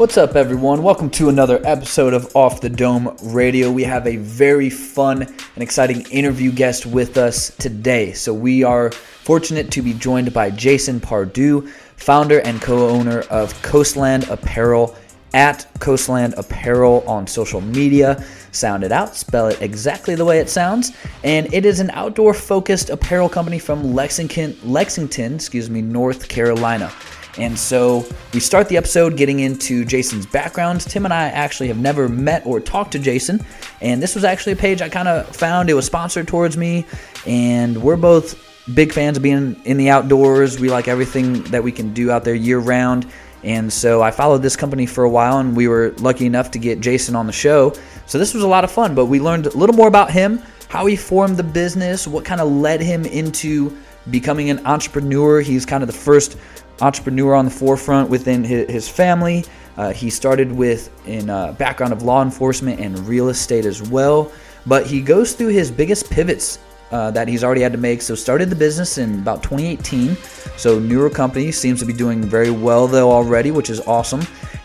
What's up, everyone? Welcome to another episode of Off the Dome Radio. We have a very fun and exciting interview guest with us today. So, we are fortunate to be joined by Jason Pardue, founder and co owner of Coastland Apparel at Coastland Apparel on social media. Sound it out, spell it exactly the way it sounds. And it is an outdoor focused apparel company from Lexington, Lexington, excuse me, North Carolina. And so we start the episode getting into Jason's background. Tim and I actually have never met or talked to Jason, and this was actually a page I kind of found. It was sponsored towards me, and we're both big fans of being in the outdoors. We like everything that we can do out there year round. And so I followed this company for a while, and we were lucky enough to get Jason on the show. So this was a lot of fun, but we learned a little more about him, how he formed the business, what kind of led him into becoming an entrepreneur. He's kind of the first entrepreneur on the forefront within his, family. Uh, he started with in a background of law enforcement and real estate as well, but he goes through his biggest pivots uh, that he's already had to make. So started the business in about 2018. So newer company seems to be doing very well though already, which is awesome.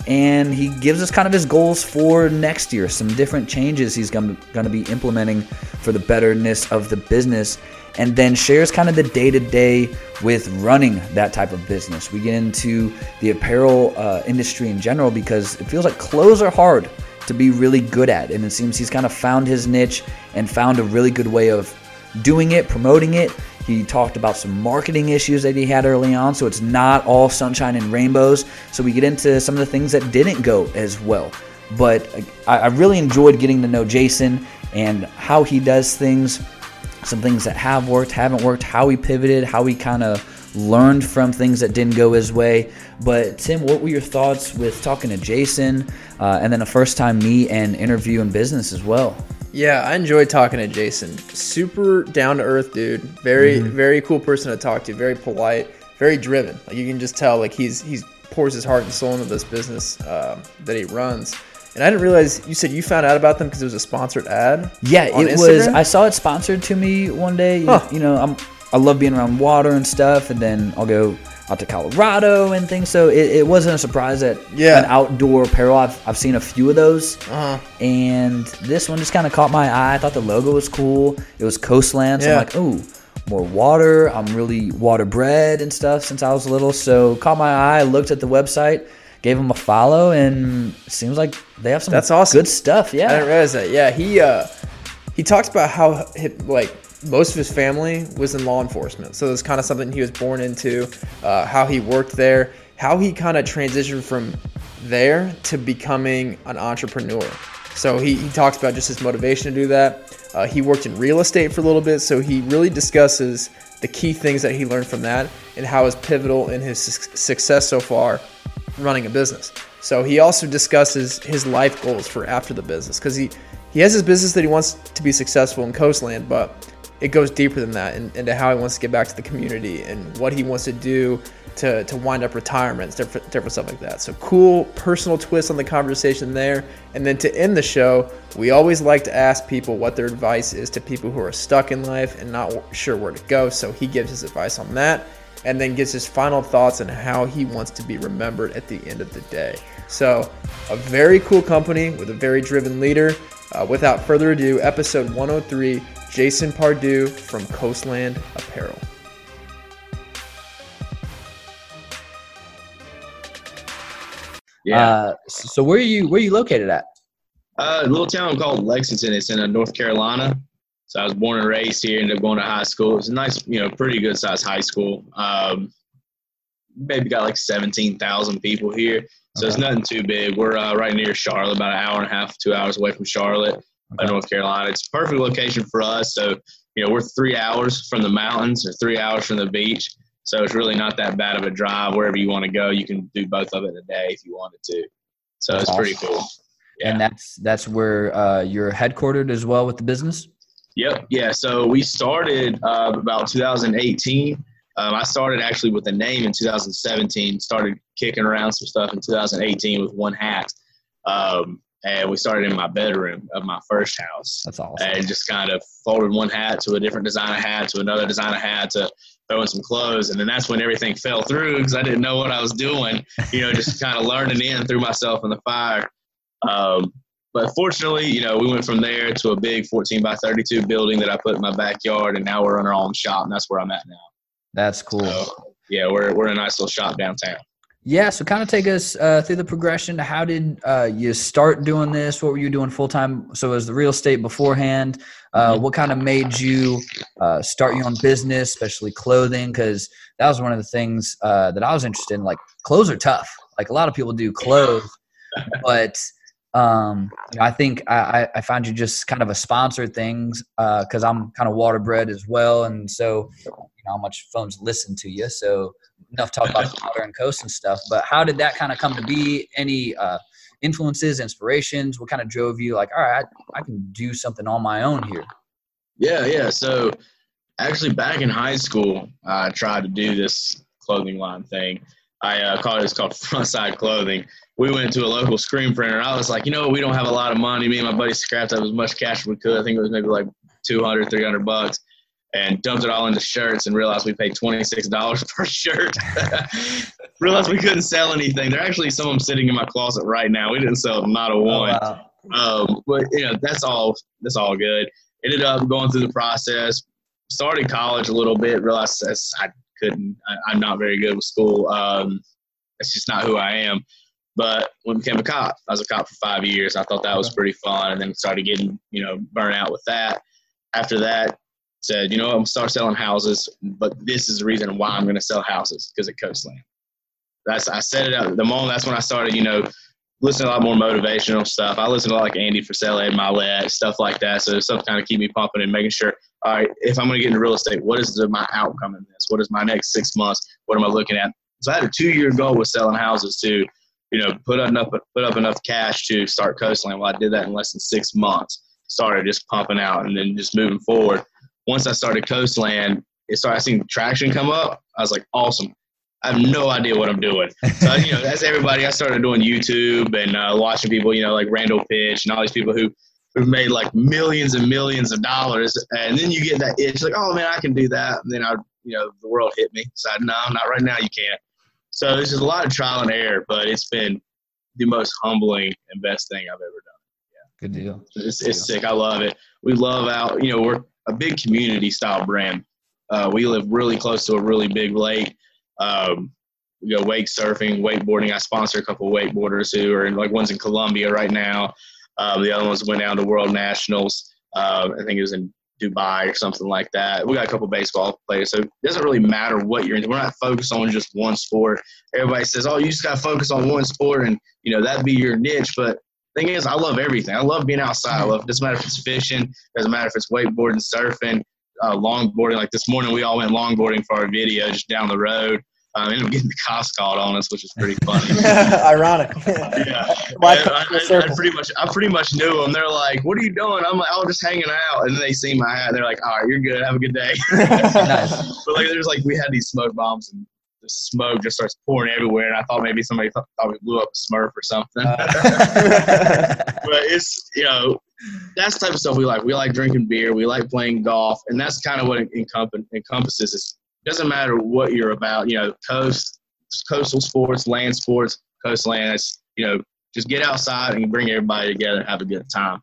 And he gives us kind of his goals for next year, some different changes he's going to be implementing for the betterness of the business and then shares kind of the day to day with running that type of business. We get into the apparel uh, industry in general because it feels like clothes are hard to be really good at. And it seems he's kind of found his niche and found a really good way of doing it, promoting it. He talked about some marketing issues that he had early on, so it's not all sunshine and rainbows. So we get into some of the things that didn't go as well. But I, I really enjoyed getting to know Jason and how he does things some things that have worked, haven't worked, how he pivoted, how he kind of learned from things that didn't go his way. But Tim, what were your thoughts with talking to Jason uh, and then a first time meet and interview in business as well? Yeah, I enjoyed talking to Jason. Super down to earth dude. Very mm-hmm. very cool person to talk to. Very polite. Very driven. Like you can just tell like he's he's pours his heart and soul into this business uh, that he runs. And I didn't realize you said you found out about them because it was a sponsored ad. Yeah, it Instagram? was. I saw it sponsored to me one day. Huh. You know, I'm I love being around water and stuff, and then I'll go out to Colorado and things. So it, it wasn't a surprise that yeah. an outdoor apparel. I've, I've seen a few of those, uh-huh. and this one just kind of caught my eye. I thought the logo was cool. It was Coastland, so yeah. I'm like, oh, more water. I'm really water bred and stuff since I was little, so caught my eye. Looked at the website gave him a follow, and seems like they have some that's awesome good stuff. Yeah, I didn't realize that. Yeah, he uh, he talks about how like most of his family was in law enforcement, so it's kind of something he was born into. Uh, how he worked there, how he kind of transitioned from there to becoming an entrepreneur. So he, he talks about just his motivation to do that. Uh, he worked in real estate for a little bit, so he really discusses the key things that he learned from that and how it's pivotal in his su- success so far running a business. So he also discusses his life goals for after the business because he, he has his business that he wants to be successful in Coastland, but it goes deeper than that and into how he wants to get back to the community and what he wants to do to, to wind up retirement, different, different stuff like that. So cool personal twist on the conversation there. And then to end the show, we always like to ask people what their advice is to people who are stuck in life and not sure where to go. So he gives his advice on that and then gives his final thoughts on how he wants to be remembered at the end of the day. So, a very cool company with a very driven leader. Uh, without further ado, episode 103 Jason Pardue from Coastland Apparel. Yeah. Uh, so where are you where are you located at? Uh, a little town called Lexington. It's in uh, North Carolina. So I was born and raised here, ended up going to high school. It's a nice, you know, pretty good sized high school. Um, maybe got like 17,000 people here. So okay. it's nothing too big. We're uh, right near Charlotte, about an hour and a half, two hours away from Charlotte, okay. North Carolina. It's a perfect location for us. So, you know, we're three hours from the mountains or three hours from the beach. So it's really not that bad of a drive. Wherever you want to go, you can do both of it in a day if you wanted to. So that's it's awesome. pretty cool. Yeah. And that's that's where uh, you're headquartered as well with the business. Yep. Yeah. So we started uh, about 2018. Um, I started actually with a name in 2017. Started kicking around some stuff in 2018 with one hat. Um, and we started in my bedroom of my first house. That's awesome. And just kind of folded one hat to a different designer hat to another designer hat to throwing some clothes, and then that's when everything fell through because I didn't know what I was doing. You know, just kind of learning in, threw myself in the fire. Um, but fortunately, you know, we went from there to a big 14 by 32 building that I put in my backyard, and now we're in our own shop, and that's where I'm at now. That's cool. So, yeah, we're we're in a nice little shop downtown. Yeah, so kind of take us uh, through the progression. How did uh, you start doing this? What were you doing full time? So, as the real estate beforehand, uh, what kind of made you uh, start your own business, especially clothing? Because that was one of the things uh, that I was interested in. Like, clothes are tough. Like, a lot of people do clothes, but um, you know, I think I, I find you just kind of a sponsored things because uh, I'm kind of water bred as well, and so you know how much phones listen to you. So enough talk about the water and coast and stuff. But how did that kind of come to be? Any uh, influences, inspirations? What kind of drove you? Like, all right, I, I can do something on my own here. Yeah, yeah. So actually, back in high school, I tried to do this clothing line thing. I uh, called it, it's called Frontside Clothing we went to a local screen printer. I was like, you know, we don't have a lot of money. Me and my buddy scrapped up as much cash as we could. I think it was maybe like 200, 300 bucks and dumped it all into shirts and realized we paid $26 per shirt. realized we couldn't sell anything. There are actually some of them sitting in my closet right now. We didn't sell not a one. Oh, wow. um, but you know, that's all, that's all good. Ended up going through the process, started college a little bit, realized I couldn't, I, am not very good with school. Um, it's just not who I am. But when I became a cop, I was a cop for five years. I thought that was pretty fun, and then started getting you know burnt out with that. After that, said you know I'm gonna start selling houses, but this is the reason why I'm gonna sell houses because of Coastland. That's I set it up the moment. That's when I started you know listening to a lot more motivational stuff. I listen to a lot like Andy Frisella, Ed Mylett, stuff like that. So stuff kind of keep me pumping and making sure, all right, if I'm going to get into real estate, what is the, my outcome in this? What is my next six months? What am I looking at? So I had a two year goal with selling houses too you know, put enough put up enough cash to start Coastland. Well, I did that in less than six months. Started just pumping out and then just moving forward. Once I started Coastland, it started seeing traction come up. I was like, awesome. I have no idea what I'm doing. So, you know, as everybody, I started doing YouTube and uh, watching people, you know, like Randall Pitch and all these people who who've made like millions and millions of dollars. And then you get that itch, like, oh man, I can do that. And then I, you know, the world hit me. So I, no, not right now. You can't. So there's just a lot of trial and error, but it's been the most humbling and best thing I've ever done. Yeah. Good deal. It's, it's sick. I love it. We love out, you know, we're a big community style brand. Uh, we live really close to a really big lake. Um, we go wake surfing, wakeboarding. I sponsor a couple of wakeboarders who are in, like one's in Colombia right now. Um, the other ones went down to World Nationals. Uh, I think it was in Dubai or something like that. We got a couple baseball players, so it doesn't really matter what you're into. We're not focused on just one sport. Everybody says, "Oh, you just got to focus on one sport, and you know that'd be your niche." But thing is, I love everything. I love being outside. I love. It doesn't matter if it's fishing. Doesn't matter if it's wakeboarding, surfing, uh, longboarding. Like this morning, we all went longboarding for our video just down the road. Um, ended up getting the cops called on us, which is pretty funny. Ironic. yeah. I, I, I, pretty much, I pretty much knew them. They're like, "What are you doing?" I'm like, "Oh, just hanging out." And then they see my hat. They're like, "All right, you're good. Have a good day." nice. But like, there's like, we had these smoke bombs, and the smoke just starts pouring everywhere. And I thought maybe somebody thought, thought we blew up a Smurf or something. Uh. but it's you know, that's the type of stuff we like. We like drinking beer. We like playing golf, and that's kind of what it encompasses. Is doesn't matter what you're about. You know, coast, coastal sports, land sports, coastland. you know, just get outside and bring everybody together and have a good time.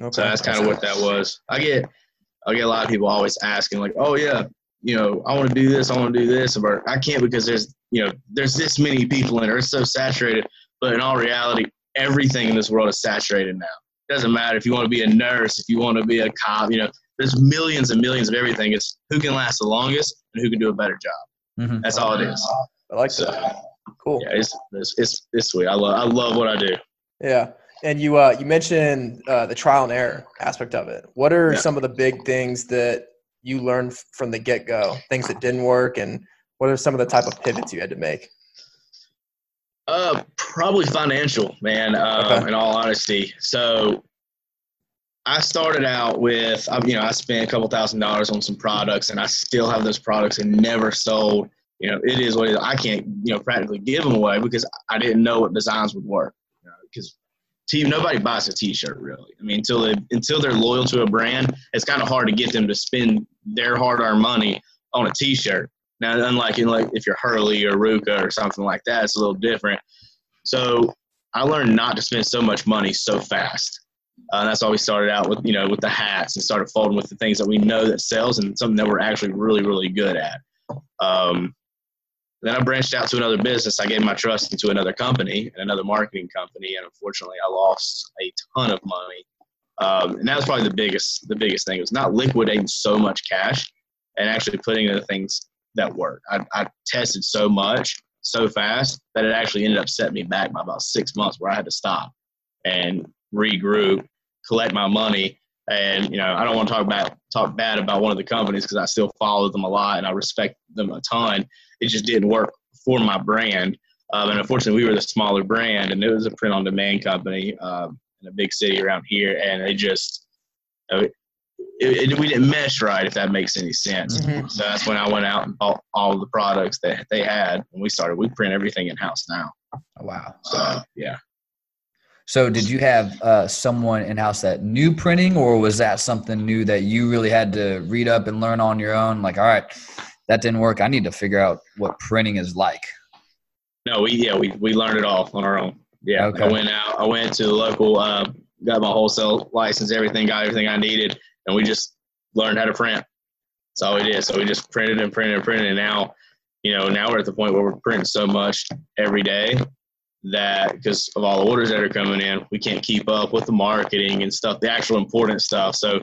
Okay. So that's kind of what that was. I get, I get a lot of people always asking like, oh yeah, you know, I want to do this, I want to do this, but I can't because there's, you know, there's this many people in it. It's so saturated. But in all reality, everything in this world is saturated now. It doesn't matter if you want to be a nurse, if you want to be a cop, you know, there's millions and millions of everything. It's who can last the longest and who can do a better job. Mm-hmm. That's all it is. I like so, that. Cool. Yeah, it's, it's, it's it's sweet. I love I love what I do. Yeah. And you uh, you mentioned uh, the trial and error aspect of it. What are yeah. some of the big things that you learned from the get go? Things that didn't work, and what are some of the type of pivots you had to make? Uh, probably financial, man. Um, okay. In all honesty, so I started out with, you know, I spent a couple thousand dollars on some products, and I still have those products and never sold. You know, it is what it is. I can't, you know, practically give them away because I didn't know what designs would work. Because you know, nobody buys a T-shirt really. I mean, until they until they're loyal to a brand, it's kind of hard to get them to spend their hard-earned money on a t-shirt. Now, unlike in like if you're Hurley or RVCA or something like that, it's a little different. So I learned not to spend so much money so fast. Uh, that's why we started out with you know with the hats and started folding with the things that we know that sells and something that we're actually really really good at. Um, then I branched out to another business. I gave my trust into another company and another marketing company, and unfortunately, I lost a ton of money. Um, and that was probably the biggest the biggest thing. It was not liquidating so much cash and actually putting in the things that work. I, I tested so much so fast that it actually ended up setting me back by about six months, where I had to stop and regroup, collect my money, and you know I don't want to talk about talk bad about one of the companies because I still follow them a lot and I respect them a ton. It just didn't work for my brand, um, and unfortunately we were the smaller brand, and it was a print on demand company um, in a big city around here, and it just it, it, we didn't mesh right if that makes any sense. Mm-hmm. So that's when I went out and bought all the products that they had, and we started. We print everything in house now. Oh, wow. So yeah. So, did you have uh, someone in house that knew printing, or was that something new that you really had to read up and learn on your own? Like, all right, that didn't work. I need to figure out what printing is like. No, we yeah we we learned it all on our own. Yeah, okay. I went out. I went to the local, uh, got my wholesale license, everything, got everything I needed, and we just learned how to print. That's all we did. So we just printed and printed and printed, and now, you know, now we're at the point where we're printing so much every day that because of all the orders that are coming in, we can't keep up with the marketing and stuff, the actual important stuff. So,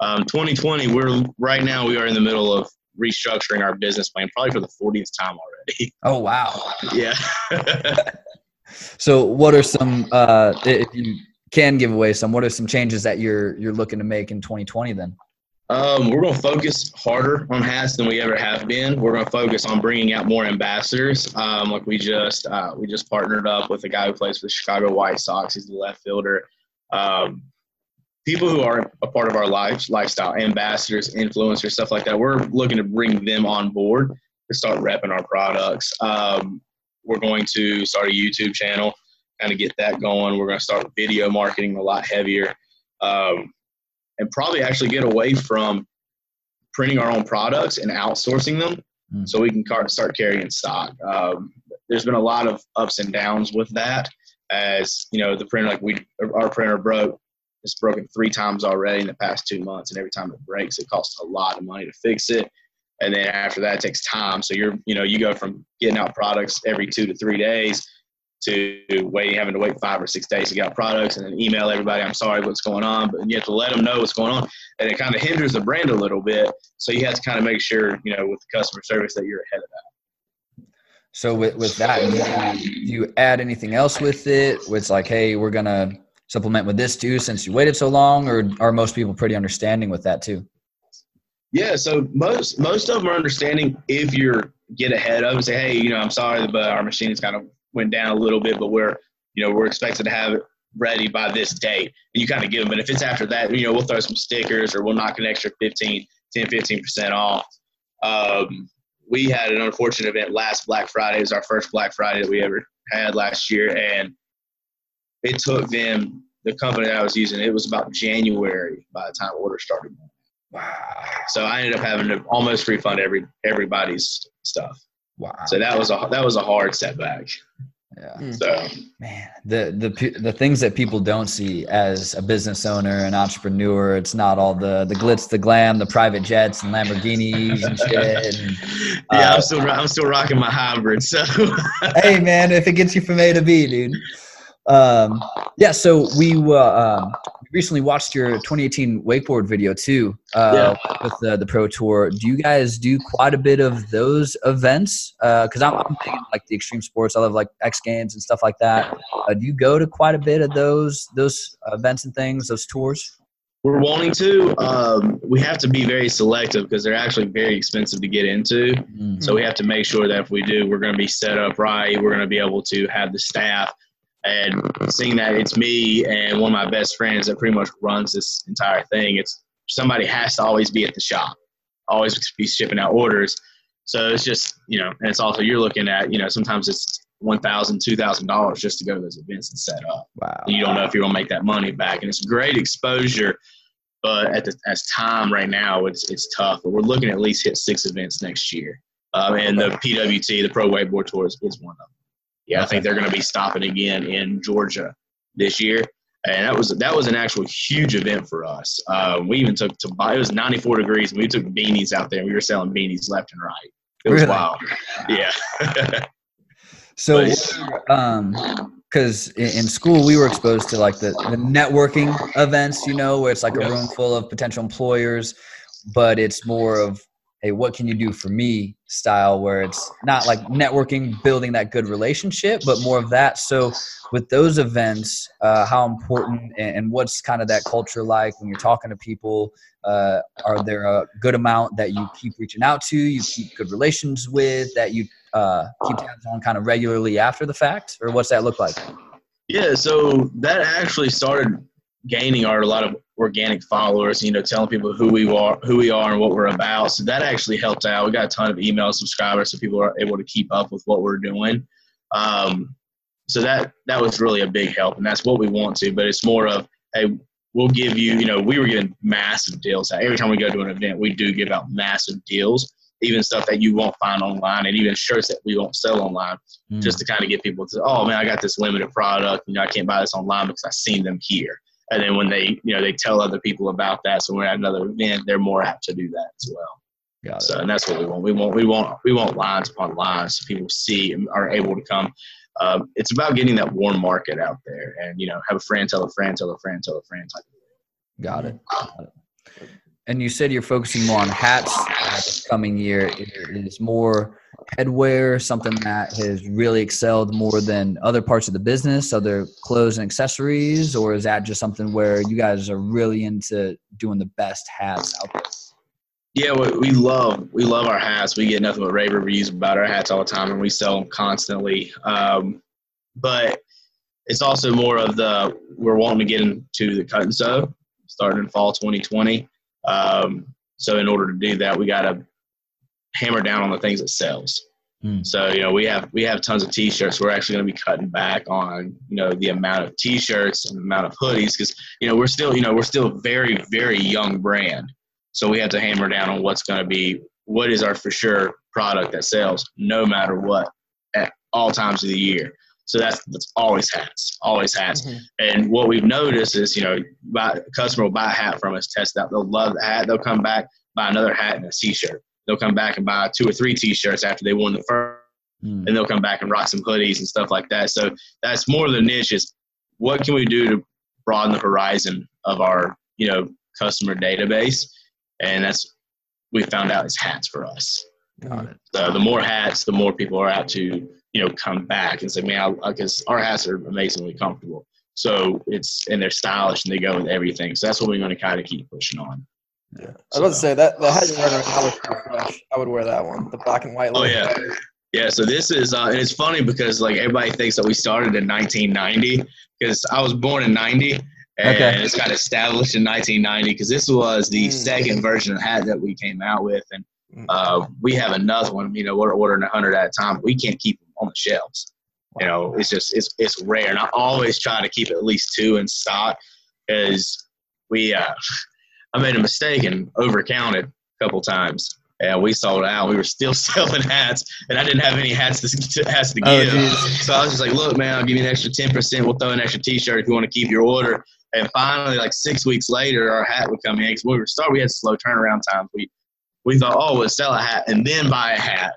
um, 2020, we're right now we are in the middle of restructuring our business plan, probably for the 40th time already. Oh wow! Yeah. so, what are some uh, if you can give away some? What are some changes that you're you're looking to make in 2020 then? Um, we're going to focus harder on hats than we ever have been. We're going to focus on bringing out more ambassadors. Um, like we just uh, we just partnered up with a guy who plays for the Chicago White Sox. He's the left fielder. Um, people who are a part of our life lifestyle, ambassadors, influencers, stuff like that. We're looking to bring them on board to start repping our products. Um, we're going to start a YouTube channel, kind of get that going. We're going to start video marketing a lot heavier. Um, and probably actually get away from printing our own products and outsourcing them mm. so we can start carrying stock. Um, there's been a lot of ups and downs with that as you know the printer like we our printer broke it's broken three times already in the past two months and every time it breaks it costs a lot of money to fix it and then after that it takes time so you're you know you go from getting out products every two to three days to waiting, having to wait five or six days to get products and then email everybody, I'm sorry, what's going on. But you have to let them know what's going on. And it kind of hinders the brand a little bit. So you have to kind of make sure, you know, with the customer service that you're ahead of that. So with, with that, do you add anything else with it? It's like, hey, we're going to supplement with this too since you waited so long or are most people pretty understanding with that too? Yeah, so most most of them are understanding if you're get ahead of and say, hey, you know, I'm sorry, but our machine is kind of went down a little bit, but we're you know we're expected to have it ready by this date. And you kind of give them, but if it's after that, you know, we'll throw some stickers or we'll knock an extra 15, 10, 15% off. Um, we had an unfortunate event last Black Friday. It was our first Black Friday that we ever had last year. And it took them, the company that I was using, it was about January by the time orders started. Wow. So I ended up having to almost refund every everybody's stuff. Wow. So that was a that was a hard setback. Yeah. Hmm. So man, the the the things that people don't see as a business owner, an entrepreneur, it's not all the the glitz, the glam, the private jets and Lamborghinis and shit. And, yeah, uh, I'm still I'm still rocking my hybrid. So hey, man, if it gets you from A to B, dude. Um, yeah, so we uh, um, recently watched your 2018 wakeboard video too uh, yeah. with the, the pro tour. Do you guys do quite a bit of those events? Because uh, I'm, I'm big like the extreme sports. I love like X Games and stuff like that. Uh, do you go to quite a bit of those those events and things, those tours? We're wanting to. Um, we have to be very selective because they're actually very expensive to get into. Mm-hmm. So we have to make sure that if we do, we're going to be set up right. We're going to be able to have the staff and seeing that it's me and one of my best friends that pretty much runs this entire thing, it's somebody has to always be at the shop, always be shipping out orders. So it's just, you know, and it's also you're looking at, you know, sometimes it's one thousand, two thousand dollars just to go to those events and set up. Wow. You don't know if you're gonna make that money back. And it's great exposure but at the as time right now, it's it's tough. But we're looking at least hit six events next year. Um, and the PWT, the Pro Wakeboard Tour, is, is one of them. Yeah, I think they're going to be stopping again in Georgia this year, and that was that was an actual huge event for us. Uh, we even took to buy. It was 94 degrees, and we took beanies out there. We were selling beanies left and right. It was Really? wild. Yeah. So, But- um, because in, in school we were exposed to like the, the networking events, you know, where it's like a room full of potential employers, but it's more of, what can you do for me style, where it's not like networking, building that good relationship, but more of that. So, with those events, uh, how important and, and what's kind of that culture like when you're talking to people? Uh, are there a good amount that you keep reaching out to, you keep good relations with, that you uh, keep tabs on kind of regularly after the fact, or what's that look like? Yeah, so that actually started gaining our a lot of organic followers. You know, telling people who we are, who we are, and what we're about. So that actually helped out. We got a ton of email subscribers, so people are able to keep up with what we're doing. Um, so that that was really a big help, and that's what we want to. But it's more of hey, we'll give you. You know, we were getting massive deals. Every time we go to an event, we do give out massive deals. Even stuff that you won't find online, and even shirts that we won't sell online Mm. just to kind of get people to, oh man, I got this limited product. You know, I can't buy this online because I've seen them here. And then when they, you know, they tell other people about that, so we're at another event, they're more apt to do that as well. Got it. So, and that's what we want. We want, we want, we want lines upon lines, so people see and are able to come. Um, it's about getting that warm market out there, and you know, have a friend tell a friend, tell a friend, tell a friend type. of Got it. Got it. And you said you're focusing more on hats uh, this coming year. Is is more headwear something that has really excelled more than other parts of the business, other clothes and accessories, or is that just something where you guys are really into doing the best hats out there? Yeah, we, love we love our hats. We get nothing but rave reviews about our hats all the time, and we sell them constantly. Um, but it's also more of the we're wanting to get into the cut and sew, starting in fall 2020. Um, so in order to do that, we got to hammer down on the things that sells. Hmm. So you know we have we have tons of t-shirts. We're actually going to be cutting back on you know the amount of t-shirts and the amount of hoodies because you know we're still you know we're still a very very young brand. So we have to hammer down on what's going to be what is our for sure product that sells no matter what at all times of the year. So that's that's always hats, always hats. Mhm. And what we've noticed is, you know, buy, a customer will buy a hat from us, test out, they'll love the hat, they'll come back, buy another hat and a t-shirt. They'll come back and buy two or three t-shirts after they won the first, Hmm. and they'll come back and rock some hoodies and stuff like that. So that's more of the niche is what can we do to broaden the horizon of our, you know, customer database? And that's we found out is hats for us. Got it. So the more hats, the more people are out to you know come back and say, man, because our hats are amazingly comfortable. So it's and they're stylish and they go with everything. So that's what we're going to kind of keep pushing on. Yeah. I was about to say that the hat you're wearing right now looks pretty fresh. I would wear that one, the black and white. Oh look. yeah, yeah. So this is uh, and it's funny because like everybody thinks that we started in 1990 because I was born in 90 and Okay. it's got established in 1990 because this was the Mm. second version of hat that we came out with and Mm. uh, we have another one. You know, we're ordering 100 at a time. We can't keep them on the shelves. You know, it's just it's it's rare, and I always try to keep at least two in stock because we uh, I made a mistake and overcounted a couple times. And we sold out. We were still selling hats, and I didn't have any hats to, to hats to Oh, give. geez. so I was just like, "Look, man, I'll give you an extra ten percent. We'll throw an extra T-shirt if you want to keep your order." And finally, like six weeks later, our hat would come in. Because when we were starting, we had slow turnaround times. We we thought, "Oh, we'll sell a hat and then buy a hat,"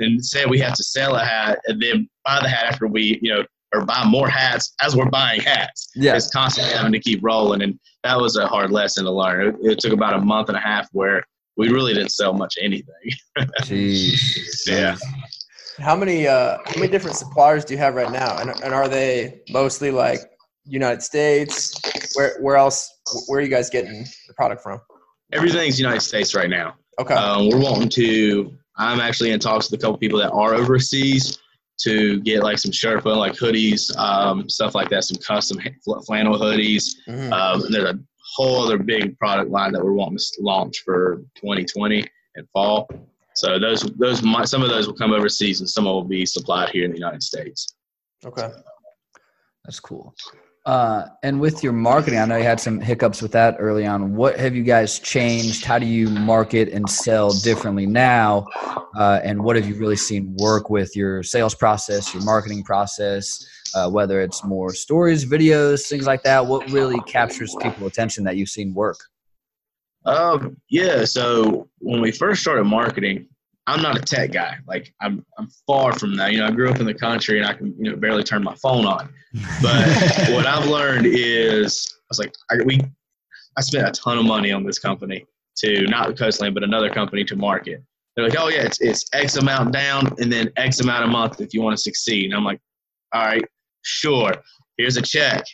and instead we have to sell a hat and then buy the hat after we, you know, or buy more hats as we're buying hats. Yeah. It's constantly having to keep rolling, and that was a hard lesson to learn. It, it took about a month and a half where we really didn't sell much anything. Jeez. Yeah. How many uh how many different suppliers do you have right now? And and are they mostly like United States? Where where else where are you guys getting the product from? Everything's United States right now. Okay. Um, we're wanting to. I'm actually in talks with a couple people that are overseas to get like some shirt, like hoodies, um, stuff like that, some custom flannel hoodies. Mhm. Um, and there's a whole other big product line that we're wanting to launch for 2020 and fall. So those those might, some of those will come overseas, and some will be supplied here in the United States. Okay. That's cool. Uh, and with your marketing, I know you had some hiccups with that early on. What have you guys changed? How do you market and sell differently now? Uh, and what have you really seen work with your sales process, your marketing process, uh, whether it's more stories, videos, things like that? What really captures people's attention that you've seen work? Um, yeah. So when we first started marketing, I'm not a tech guy. Like I'm, I'm far from that. You know, I grew up in the country and I can, you know, barely turn my phone on. But what I've learned is, I was like, I, we, I spent a ton of money on this company to not Coastland, but another company to market. They're like, oh yeah, it's, it's X amount down and then X amount a month if you want to succeed. And I'm like, all right, sure. Here's a check.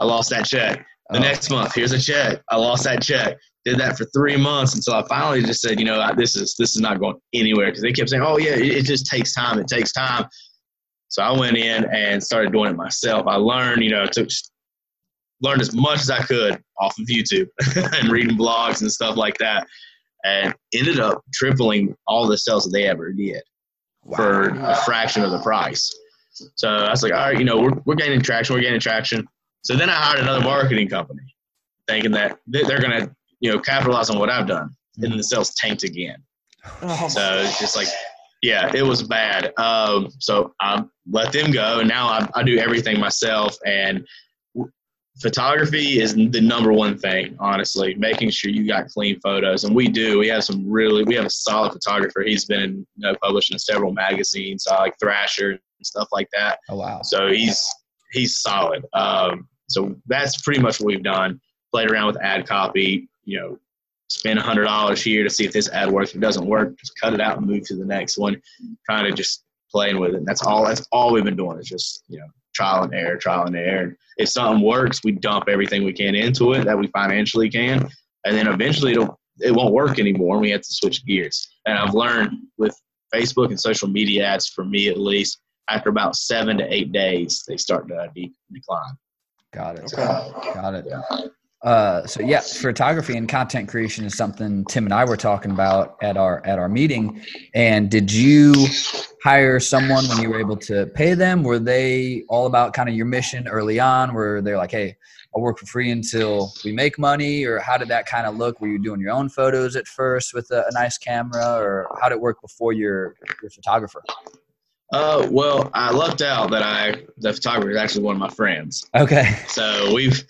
I lost that check. The oh. next month, here's a check. I lost that check did that for three months until I finally just said, you know, this is this is not going anywhere because they kept saying, oh yeah, it, just takes time. It takes time. So I went in and started doing it myself. I learned, you know, took learned as much as I could off of YouTube and reading blogs and stuff like that, and ended up tripling all the sales that they ever did wow. for a fraction of the price. So I was like, all right, you know, we're we're gaining traction. We're gaining traction. So then I hired another marketing company, thinking that they're going to you know, capitalize on what I've done. And then the sales tanked again. Oh. So it's just like, yeah, it was bad. Um, so I let them go, and now I, I do everything myself. And photography is the number one thing, honestly. Making sure you got clean photos, and we do. We have some really, we have a solid photographer. He's been you know, published in several magazines, uh, like Thrasher and stuff like that. Oh wow! So he's he's solid. Um, so that's pretty much what we've done. Played around with ad copy, you know, spend a hundred dollars here to see if this ad works. If it doesn't work, just cut it out and move to the next one. Kind of just playing with it. And that's all. That's all we've been doing is just you know trial and error, trial and error. And if something works, we dump everything we can into it that we financially can, and then eventually it'll it won't work anymore. and We have to switch gears. And I've learned with Facebook and social media ads, for me at least, after about seven to eight days, they start to decline. Got it. Okay. Got it. Yeah. Uh, so yeah, photography and content creation is something Tim and I were talking about at our at our meeting. And did you hire someone when you were able to pay them? Were they all about kind of your mission early on? Where they're like, "Hey, I'll work for free until we make money," or how did that kind of look? Were you doing your own photos at first with a, a nice camera, or how did it work before your your photographer? Uh, well, I lucked out that I the photographer is actually one of my friends. Okay. So we've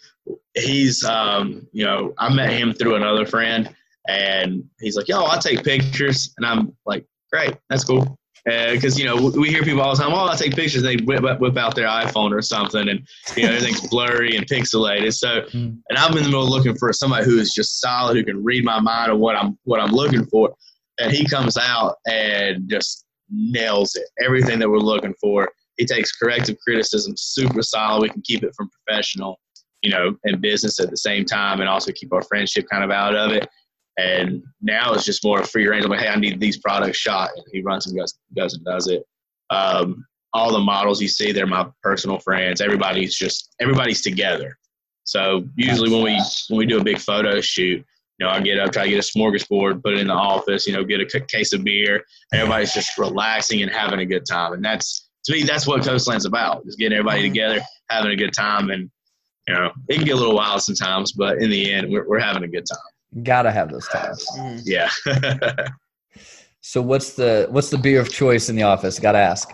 he's um, you know I met him through another friend, and he's like, "Yo, I'll take pictures," and I'm like, "Great, that's cool." Because you know we hear people all the time, "Oh, I take pictures." They whip, whip out their iPhone or something, and you know everything's blurry and pixelated. So, hmm. and I'm in the middle looking for somebody who is just solid, who can read my mind of what I'm what I'm looking for, and he comes out and just nails it. Everything that we're looking for. He takes corrective criticism super solid. We can keep it from professional you know, in business at the same time and also keep our friendship kind of out of it. And now it's just more free range. I'm like, hey, I need these products shot. And he runs and goes, goes and does it. Um, all the models you see, they're my personal friends. Everybody's just everybody's together. So usually when we when we do a big photo shoot, you know, I get up, try to get a smorgasbord, put it in the office, you know, get a case of beer. Everybody's just relaxing and having a good time. And that's to me, that's what Coastland's about: is getting everybody mm-hmm. together, having a good time, and you know, it can get a little wild sometimes, but in the end, we're, we're having a good time. Gotta have those times. Mm-hmm. Yeah. so what's the what's the beer of choice in the office? Gotta ask.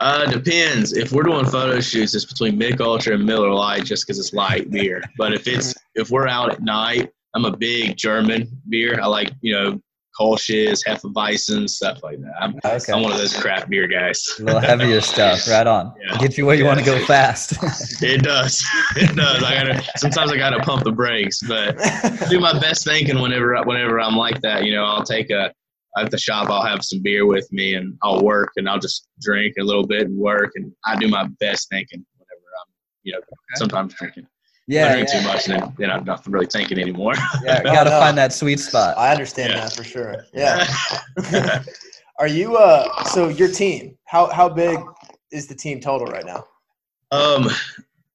Uh, depends. If we're doing photo shoots, it's between Mich Ultra and Miller Lite, just because it's light beer. But if it's if we're out at night, I'm a big German beer. I like you know Kolsch's, Hefeweizen, stuff like that. I'm, okay. I'm one of those craft beer guys. a little heavier stuff, right on. Yeah. Get you where you yeah. want to go fast. it does. It does. I gotta. Sometimes I gotta pump the brakes, but do my best thinking whenever whenever I'm like that. You know, I'll take a at the shop. I'll have some beer with me, and I'll work, and I'll just drink a little bit and work, and I do my best thinking whenever I'm, you know, okay. sometimes drinking yeah, learning yeah. too much, and then, then I'm not really thinking anymore. yeah, you got to no. find that sweet spot. I understand yeah. that for sure. Yeah. Are you uh? So your team, how how big is the team total right now? Um,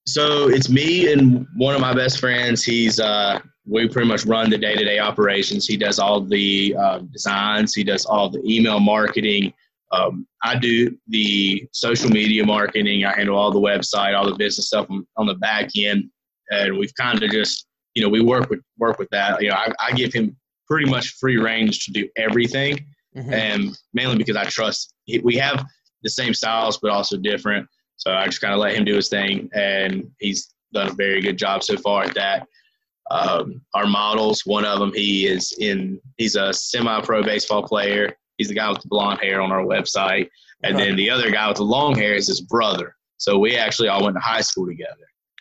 so it's me and one of my best friends. He's uh, we pretty much run the day to day operations. He does all the uh, designs. He does all the email marketing. Um, I do the social media marketing. I handle all the website, all the business stuff on, on the back end, and we've kind of just, you know, we work with work with that. You know, I, I give him pretty much free range to do everything, mm-hmm. and mainly because I trust. We have the same styles, but also different. So I just kind of let him do his thing, and he's done a very good job so far at that. Um, our models, one of them, he is in. He's a semi-pro baseball player. He's the guy with the blonde hair on our website, and then the other guy with the long hair is his brother. So we actually all went to high school together.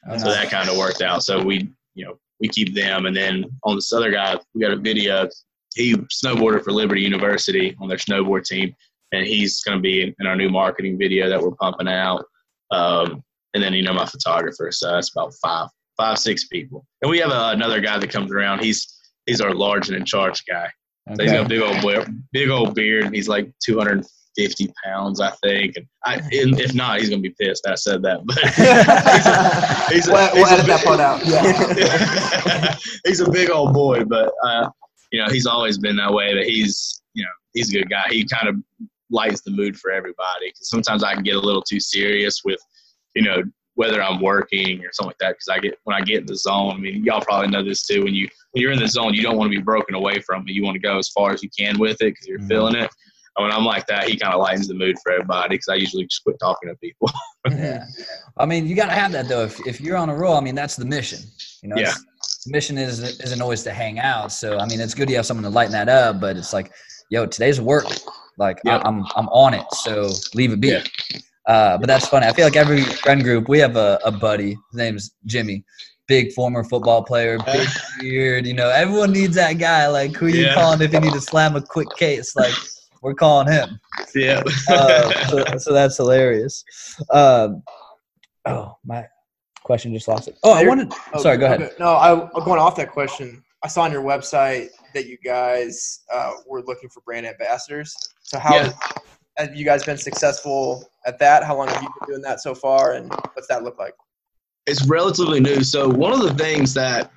Oh, so that kind of worked out. So we, you know, we keep them, and then on this other guy, we got a video. He snowboarded for Liberty University on their snowboard team, and he's going to be in our new marketing video that we're pumping out. Um, and then you know my photographer, so that's about five, five, six people. And we have uh, another guy that comes around. He's he's our large and in charge guy. Okay. So he's got a big old big old beard. and He's like 250 pounds, I think. And I, if not, he's gonna be pissed. I said that, but he's a, he's a, we'll, we'll edit big, that part out. Yeah. he's a big old boy, but uh, you know he's always been that way. But he's you know he's a good guy. He kind of lightens the mood for everybody. Cause sometimes I can get a little too serious with, you know, whether I'm working or something like that. Because I get when I get in the zone. I mean, y'all probably know this too. When you when you're in the zone, you don't want to be broken away from it. You want to go as far as you can with it because you're mm-hmm. feeling it. And when I'm like that, he kind of lightens the mood for everybody because I usually just quit talking to people. yeah, I mean, you got to have that though. If if you're on a roll, I mean, that's the mission. You know, yeah. The mission is isn't always to hang out. So I mean, it's good you have someone to lighten that up, but it's like, yo, today's work. Like. I, am I'm, I'm on it, so leave it be. Yeah. Uh, but that's funny. I feel like every friend group we have a, a buddy. His name's Jimmy, big former football player, big beard. You know, everyone needs that guy. Like who you yeah. calling if you need to slam a quick case? Like we're calling him. Yeah. uh, so, so, that's hilarious. Um, oh my question just lost it. Oh, I wanted. Oh, sorry, go ahead. No, I I'm going off that question. I saw on your website that you guys uh, were looking for brand ambassadors. So how yeah. have you guys been successful at that? How long have you been doing that so far, and what's that look like? It's relatively new. So one of the things that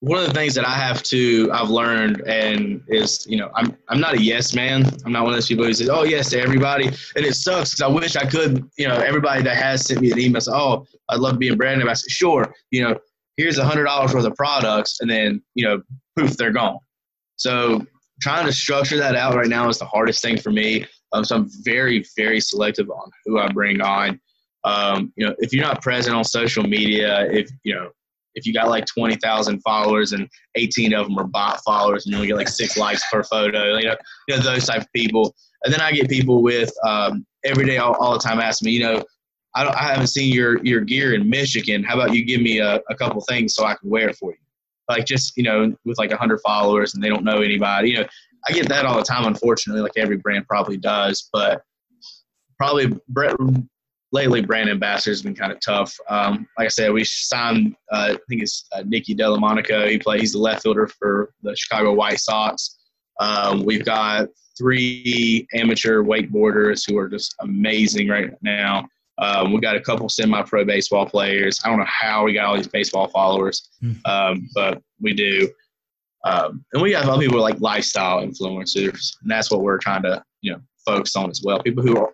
one of the things that I have to I've learned and is you know I'm I'm not a yes man. I'm not one of those people who says oh yes to everybody, and it sucks because I wish I could. You know everybody that has sent me an email says oh I'd love to be a brand ambassador. Sure, you know here's a hundred dollars worth of products, and then you know poof they're gone. So trying to structure that out right now is the hardest thing for me. Um, so I'm very, very selective on who I bring on. Um, you know, if you're not present on social media, if you know, if you got like 20,000 followers and 18 of them are bot followers and you only get like six likes per photo, you know, you know those type of people. And then I get people with um, every day, all, all the time, asking me, you know, I, don't, I haven't seen your your gear in Michigan. How about you give me a, a couple things so I can wear it for you? like just you know with like 100 followers and they don't know anybody you know i get that all the time unfortunately like every brand probably does but probably lately brand ambassadors been kind of tough um, like i said we signed uh, i think it's uh, nicky delmonico he plays he's the left fielder for the chicago white sox um, we've got three amateur wakeboarders who are just amazing right now um, we got a couple semi-pro baseball players. I don't know how we got all these baseball followers, hmm. um, but we do. Um, and we have other people like lifestyle influencers, and that's what we're trying to you know focus on as well. People who are,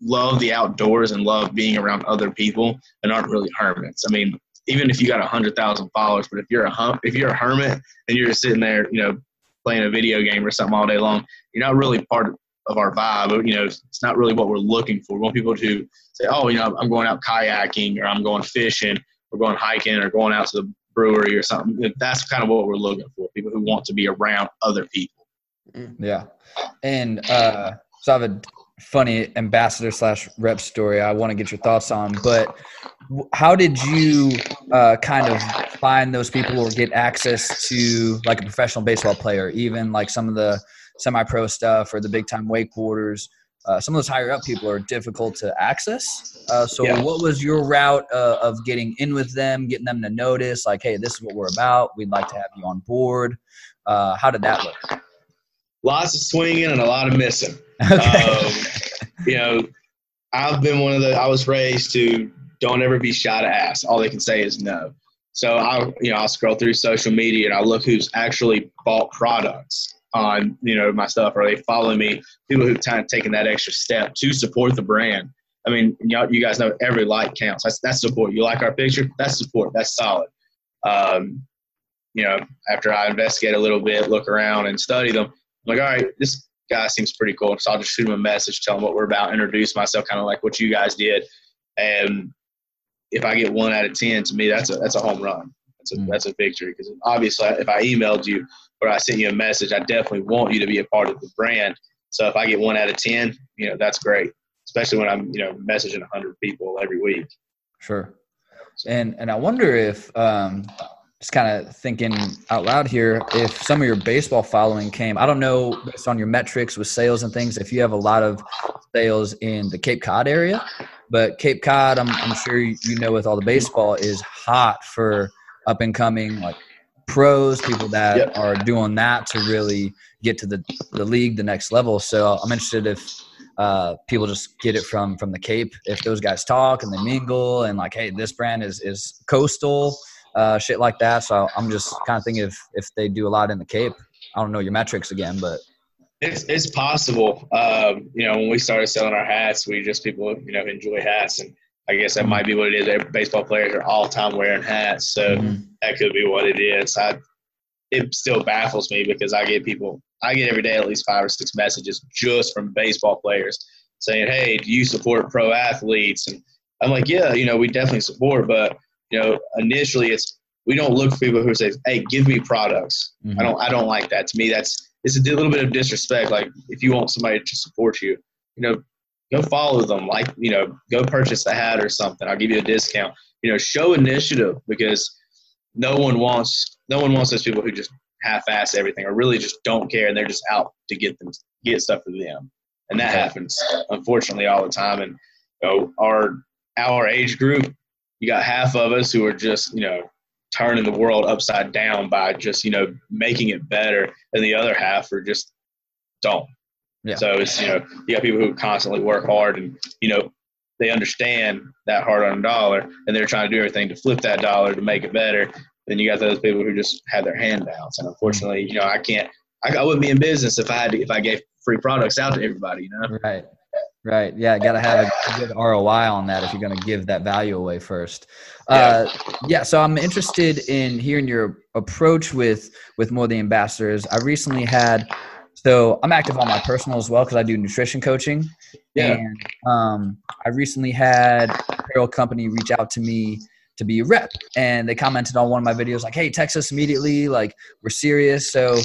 love the outdoors and love being around other people and aren't really hermits. I mean, even if you got a hundred thousand followers, but if you're a hum- if you're a hermit and you're just sitting there, you know, playing a video game or something all day long, you're not really part of, our vibe. You know, it's not really what we're looking for. We want people to say, oh, you know, I'm going out kayaking or I'm going fishing or going hiking or going out to the brewery or something. That's kind of what we're looking for. People who want to be around other people. Yeah. And uh, so I have a funny ambassador slash rep story. I want to get your thoughts on, but how did you uh, kind of find those people or get access to like a professional baseball player, even like some of the semi-pro stuff or the big time wakeboarders uh, some of those higher up people are difficult to access. Uh, so yeah. what was your route uh, of getting in with them getting them to notice like hey this is what we're about we'd like to have you on board? Uh, how did that look? Lots of swinging and a lot of missing okay. Um, you know i've been one of the i was raised to don't ever be shot at ass all they can say is no so I, you know, I'll scroll through social media and I'll look who's actually bought products on you know my stuff or they follow me. People who've kind of taken that extra step to support the brand. I mean, y'all, you guys know every like counts. That's that's support. You like our picture, that's support. That's solid. Um, you know, after I investigate a little bit, look around and study them, I'm like, all right, this guy seems pretty cool. So I'll just shoot him a message, tell him what we're about, introduce myself, kind of like what you guys did. And if I get one out of ten, to me, that's a that's a home run. That's a mm. that's a victory because obviously, if I emailed you or I sent you a message, I definitely want you to be a part of the brand. So if I get one out of ten, you know, that's great. Especially when I'm you know messaging hundred people every week. Sure. And and I wonder if um, just kind of thinking out loud here if some of your baseball following came i don't know based on your metrics with sales and things if you have a lot of sales in the cape cod area but cape cod i'm, I'm sure you know with all the baseball is hot for up and coming like pros people that yep. are doing that to really get to the, the league the next level so i'm interested if uh, people just get it from from the cape if those guys talk and they mingle and like hey this brand is is coastal uh, shit like that. So I'm just kind of thinking if if they do a lot in the Cape. I don't know your metrics again, but it's it's possible. Um, you know, when we started selling our hats, we just people you know enjoy hats, and I guess that might be what it is. Every baseball players are all time wearing hats, so mm-hmm. that could be what it is. I it still baffles me because I get people, I get every day at least five or six messages just from baseball players saying, "Hey, do you support pro athletes?" And I'm like, "Yeah, you know, we definitely support, but you know, initially it's we don't look for people who say, "Hey, give me products." Mm-hmm. I don't. I don't like that. To me, that's it's a little bit of disrespect. Like if you want somebody to support you, you know, go follow them. Like you know, go purchase a hat or something. I'll give you a discount. You know, show initiative because no one wants no one wants those people who just half-ass everything or really just don't care and they're just out to get them get stuff for them. And that happens unfortunately all the time. And you know, our our age group, you got half of us who are just you know turning the world upside down by just you know making it better and the other half are just don't. Yeah. so it's you know you got people who constantly work hard and you know they understand that hard earned dollar and they're trying to do everything to flip that dollar to make it better. Then you got those people who just have their handouts and unfortunately you know i can't i, I wouldn't be in business if i had to, if i gave free products out to everybody you know? Right Right. Yeah. Got to have a good ROI on that if you're going to give that value away first. Uh, yeah. So I'm interested in hearing your approach with with more the ambassadors. I recently had. So I'm active on my personal as well because I do nutrition coaching. Yeah. And um, I recently had apparel company reach out to me to be a rep, and they commented on one of my videos like, "Hey, text us immediately. Like we're serious." So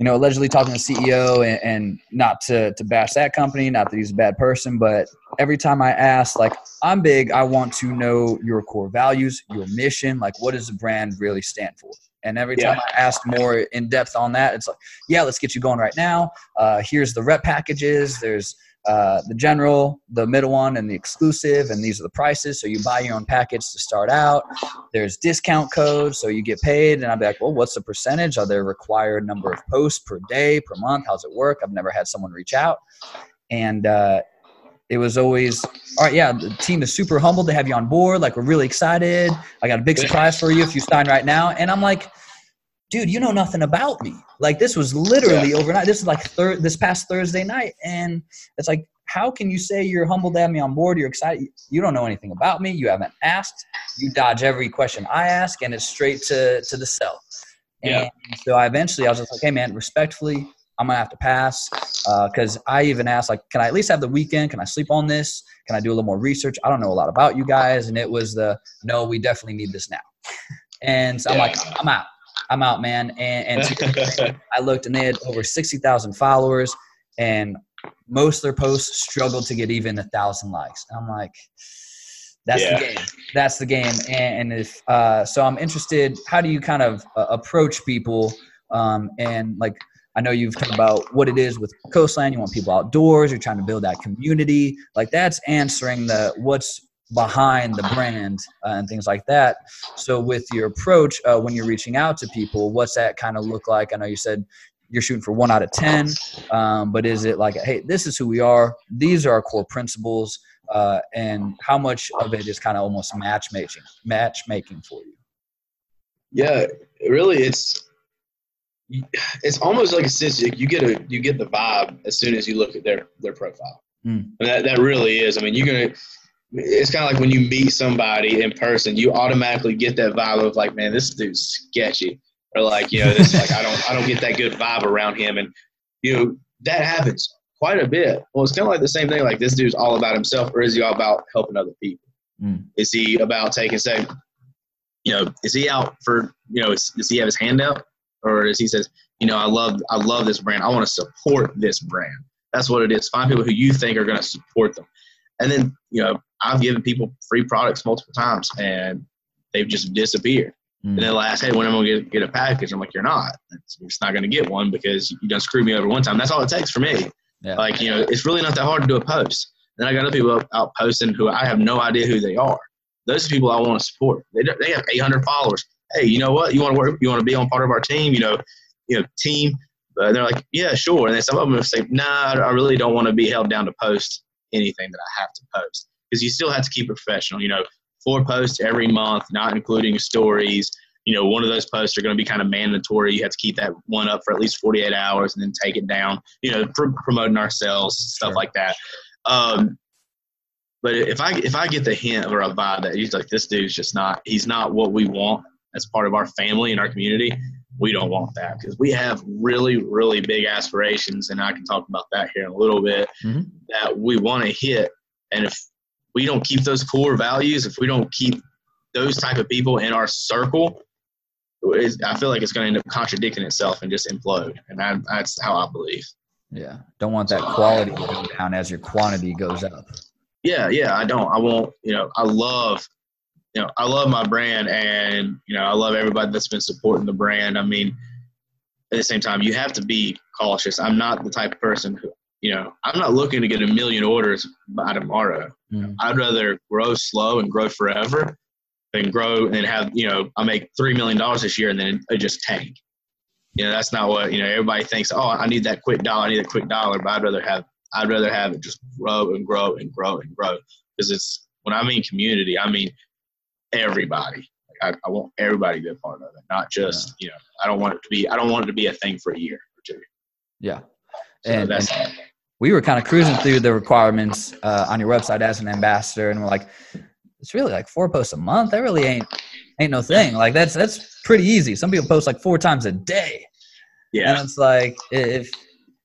you know, allegedly talking to the CEO and, and, not to, to bash that company, not that he's a bad person, but every time I ask, like, I'm big, I want to know your core values, your mission, like, what does the brand really stand for? And every time. I ask more in depth on that, it's like, yeah, let's get you going right now. Uh, here's the rep packages. There's uh, the general, the middle one, and the exclusive, and these are the prices. So you buy your own package to start out. There's discount codes, so you get paid. And I'd be like, well, what's the percentage? Are there required number of posts per day, per month? How's it work? I've never had someone reach out, and uh, it was always all right. Yeah, the team is super humbled to have you on board. Like we're really excited. I got a big surprise for you if you sign right now. And I'm like dude, you know nothing about me. Like this was literally yeah. overnight. This is like thir- this past Thursday night, and it's like, how can you say you're humbled to have me on board? You're excited. You don't know anything about me. You haven't asked. You dodge every question I ask, and it's straight to to the sell. Yeah. And so I eventually I was just like, hey man, respectfully, I'm gonna have to pass because uh, I even asked like, can I at least have the weekend? Can I sleep on this? Can I do a little more research? I don't know a lot about you guys, and it was the no, we definitely need this now. and so I'm like, I'm out. I'm out, man. And, and I looked and they had over 60,000 followers and most of their posts struggled to get even a thousand likes. And I'm like, that's yeah. the game. That's the game. And, and if, uh, so I'm interested, how do you kind of uh, approach people? Um, and like, I know you've talked about what it is with Coastland. You want people outdoors. You're trying to build that community. Like that's answering the what's behind the brand uh, and things like that. So, with your approach uh, when you're reaching out to people, what's that kind of look like? I know you said you're shooting for one out of 10, um, but is it like, hey, this is who we are, these are our core principles, uh, and how much of it is kind of almost matchmaking, matchmaking for you? Yeah, really, it's it's almost like a sense you get a you get the vibe as soon as you look at their their profile. Mm. And that that really is. I mean, you're gonna. It's kind of like when you meet somebody in person, you automatically get that vibe of like, man, this dude's sketchy, or like, you know, this like I don't I don't get that good vibe around him, and you know that happens quite a bit. Well, it's kind of like the same thing. Like this dude's all about himself, or is he all about helping other people? Mm. Is he about taking say, you know, is he out for you know, is, does he have his hand out, or is he says, you know, I love I love this brand. I want to support this brand. That's what it is. Find people who you think are going to support them, and then you know, I've given people free products multiple times, and they've just disappeared. Mm. And they'll ask, "Hey, when am I going to get, get a package?" I'm like, "You're not. You're just not going to get one because you done screwed me over one time. That's all it takes for me. Yeah. Like, you know, it's really not that hard to do a post. Then I got other people out, out posting who I have no idea who they are. Those are people I want to support. They, they have 800 followers. Hey, you know what? You want to work? You want to be on part of our team? You know, you know, team. But they're like, yeah, sure. And then some of them say, nah, I really don't want to be held down to post anything that I have to post because you still have to keep it professional. You know, four posts every month, not including stories. You know, one of those posts are going to be kind of mandatory. You have to keep that one up for at least 48 hours and then take it down. You know, pr- promoting ourselves, stuff Sure. like that. Um, but if I if I get the hint or a vibe that he's like this dude's just not he's not what we want as part of our family and our community, we don't want that because we have really really big aspirations, and I can talk about that here in a little bit Mhm. that we want to hit, and if we don't keep those core values, if we don't keep those type of people in our circle, I feel like it's going to end up contradicting itself and just implode, and I, that's how I believe. Yeah. Don't want that quality to go down as your quantity goes up. Yeah, yeah, I don't. I won't. You know, I love, you know, I love my brand, and you know, I love everybody that's been supporting the brand. I mean, at the same time, you have to be cautious. I'm not the type of person who, you know, I'm not looking to get a million orders by tomorrow. Mm. I'd rather grow slow and grow forever than grow and have, you know, I make three million dollars this year and then it just tank. You know, that's not what you know. Everybody thinks, oh, I need that quick dollar, I need a quick dollar, but I'd rather have I'd rather have it just grow and grow and grow and grow because it's when I mean community, I mean everybody. Like I, I want everybody to be a part of it, not just you know. I don't want it to be. I don't want it to be a thing for a year or two. Yeah. So And, that's and we were kind of cruising through the requirements uh, on your website as an ambassador, and we're like, it's really like four posts a month. That really ain't ain't no thing. Like that's that's pretty easy. Some people post like four times a day, yeah, and it's like if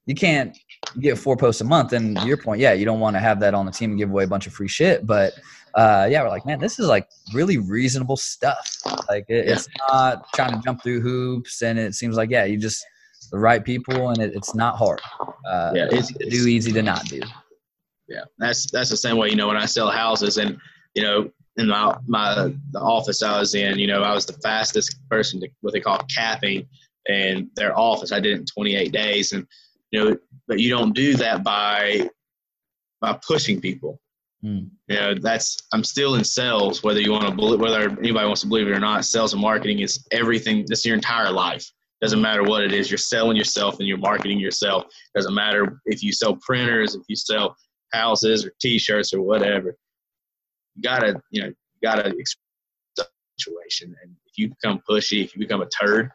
you can't get four posts a month, then to your point, yeah, you don't want to have that on the team and give away a bunch of free shit. But uh, yeah, we're like, man, this is like really reasonable stuff. Like it, it's not trying to jump through hoops, and it seems like yeah, you just the right people, and it, it's not hard. Uh, yeah. It's, easy to it's do, easy to not do. yeah. That's that's the same way. You know, when I sell houses, and you know, in my my the office I was in, you know, I was the fastest person to what they call capping, and their office I did it in 28 days, and you know, but you don't do that by by pushing people. Hmm. You know, that's I'm still in sales, whether you want to believe, whether anybody wants to believe it or not. Sales and marketing is everything. That's your entire life. Doesn't matter what it is. You're selling yourself and you're marketing yourself. Doesn't matter if you sell printers, if you sell houses or T-shirts or whatever. You gotta, you know, you gotta situation. And if you become pushy, if you become a turd,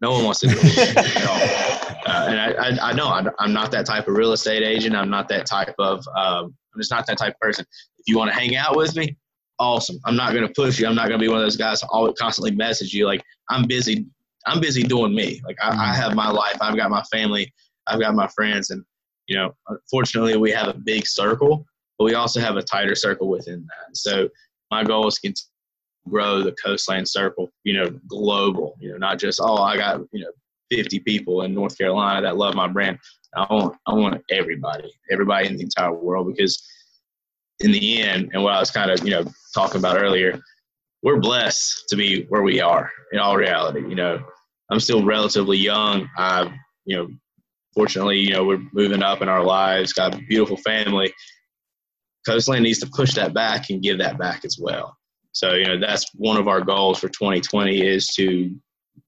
no one wants to do it at all. Uh, and I, I, I know I, I'm not that type of real estate agent. I'm not that type of. Um, I'm just not that type of person. If you want to hang out with me, awesome. I'm not going to push you. I'm not going to be one of those guys who always constantly message you. Like I'm busy. I'm busy doing me. Like I, I mm-hmm. have my life. I've got my family. I've got my friends, and you know, fortunately, we have a big circle, but we also have a tighter circle within that. So my goal is to grow the Coastland circle. You know, global. You know, not just oh, I got you know 50 people in North Carolina that love my brand. I want I want everybody, everybody in the entire world because in the end, and what I was kind of you know talking about earlier, we're blessed to be where we are in all reality. You know, I'm still relatively young. I you know, fortunately, you know, we're moving up in our lives, got a beautiful family. Coastland needs to push that back and give that back as well. So, you know, that's one of our goals for 2020 is to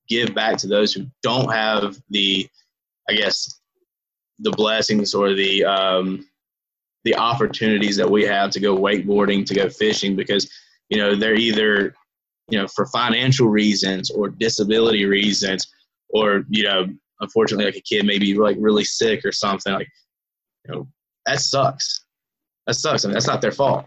give back to those who don't have the, I guess, the blessings or the um, the opportunities that we have to go wakeboarding, to go fishing, because you know they're either you know for financial reasons or disability reasons, or you know unfortunately like a kid maybe like really sick or something, like you know that sucks. That sucks. I mean that's not their fault.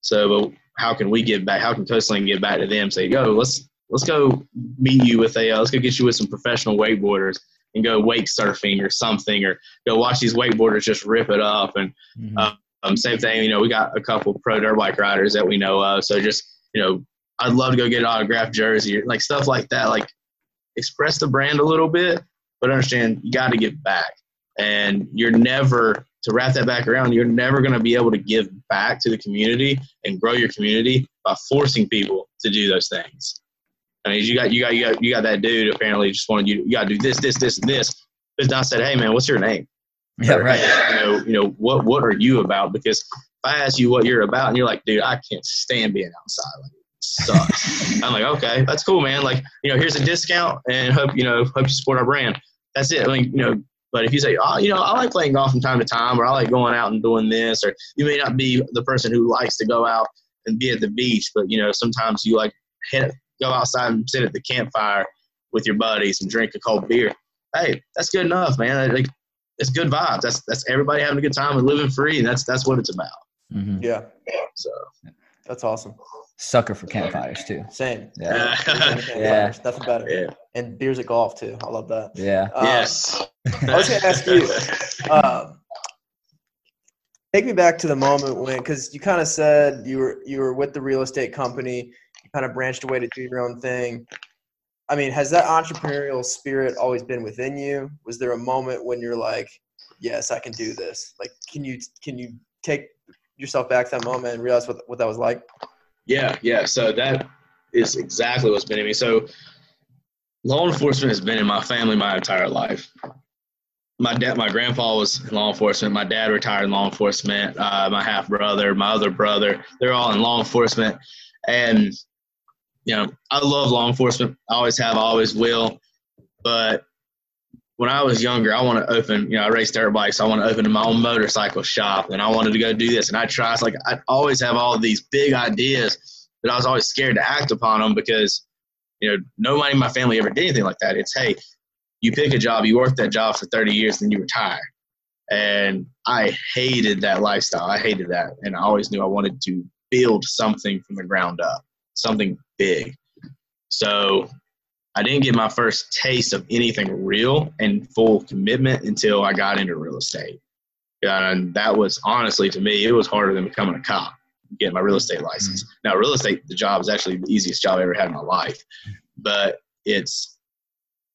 So, but how can we give back? How can Coastland give back to them? Say, yo, let's let's go meet you with a uh, let's go get you with some professional wakeboarders and go wake surfing or something, or go watch these wakeboarders just rip it up. And mm-hmm. uh, um, same thing, you know, we got a couple pro dirt bike riders that we know of. So just you know, I'd love to go get an autographed jersey, like stuff like that. Like express the brand a little bit, but understand you got to give back, and you're never to wrap that back around. You're never going to be able to give back to the community and grow your community by forcing people to do those things. I mean, you got you got you got you got that dude apparently just wanted you. You got to do this, this, this, and this. But Don said, "Hey, man, what's your name?" Yeah, or, right. You know, you know what what are you about? Because if I ask you what you're about, and you're like, "Dude, I can't stand being outside. Like, it sucks." I'm like, "Okay, that's cool, man. Like, you know, here's a discount, and hope you know hope you support our brand. That's it. I mean, you know." But if you say, oh, you know, I like playing golf from time to time, or I like going out and doing this, or you may not be the person who likes to go out and be at the beach, but you know, sometimes you like go outside and sit at the campfire with your buddies and drink a cold beer. Hey, that's good enough, man. Like, it's good vibes. That's that's everybody having a good time and living free, and that's that's what it's about. Mm-hmm. Yeah. So that's awesome. Sucker for campfires too. Same. Yeah. yeah. Nothing better. Yeah. And beers at golf too. I love that. Yeah. Um, yes. I was gonna ask you. Um, take me back to the moment when, because you kind of said you were you were with the real estate company you kind of branched away to do your own thing. I mean, has that entrepreneurial spirit always been within you? Was there a moment when you're like, yes, I can do this? Like, can you can you take yourself back to that moment and realize what what that was like? Yeah, yeah. So that is exactly what's been in me. So law enforcement has been in my family my entire life. My dad, my grandpa was in law enforcement. My dad retired in law enforcement. Uh, my half brother, my other brother, they're all in law enforcement. And you know, I love law enforcement. I always have, I always will. But when I was younger, I want to open, you know, I raced dirt bikes. I want to open my own motorcycle shop and I wanted to go do this. And I try, it's like, I always have all these big ideas, but I was always scared to act upon them because, you know, nobody in my family ever did anything like that. It's, hey, you pick a job, you work that job for 30 years, then you retire. And I hated that lifestyle. I hated that. And I always knew I wanted to build something from the ground up something big. So I didn't get my first taste of anything real and full commitment until I got into real estate. And that was honestly to me, it was harder than becoming a cop, getting my real estate license. Mm-hmm. Now, real estate, the job is actually the easiest job I ever had in my life, but it's,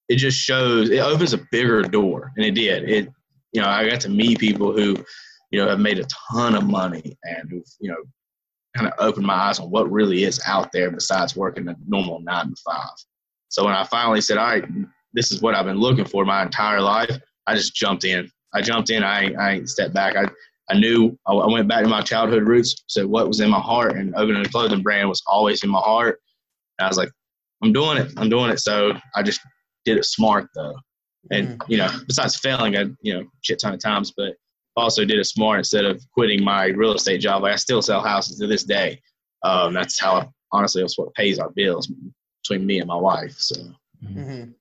it just shows, it opens a bigger door. And it did. It, you know, I got to meet people who, you know, have made a ton of money and who've, you know, kind of opened my eyes on what really is out there besides working a normal nine to five. So when I finally said, all right, this is what I've been looking for my entire life, I just jumped in. I jumped in. I, I ain't stepped back. I, I knew I went back to my childhood roots. So what was in my heart and opening a clothing brand was always in my heart. And I was like, I'm doing it. I'm doing it. So I just did it smart though. And, mm-hmm. you know, besides failing a, you know, shit ton of times, but also did it smart instead of quitting my real estate job. Like I still sell houses to this day. Um, that's how honestly that's what pays our bills between me and my wife. So. Mm-hmm. mm-hmm.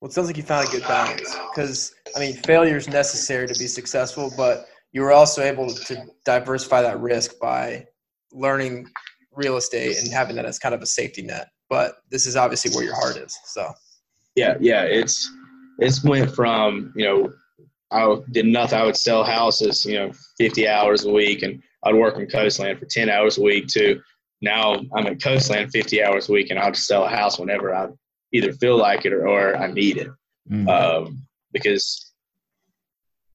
Well, it sounds like you found a good balance because I mean, failure is necessary to be successful, but you were also able to diversify that risk by learning real estate and having that as kind of a safety net. But this is obviously where your heart is. So. Yeah, yeah, it's it's went from you know I did nothing. I would sell houses, you know, 50 hours a week, and I'd work in Coastland for 10 hours a week. too. now, I'm at Coastland 50 hours a week, and I'll just sell a house whenever I either feel like it or, or I need it, mm-hmm. um, because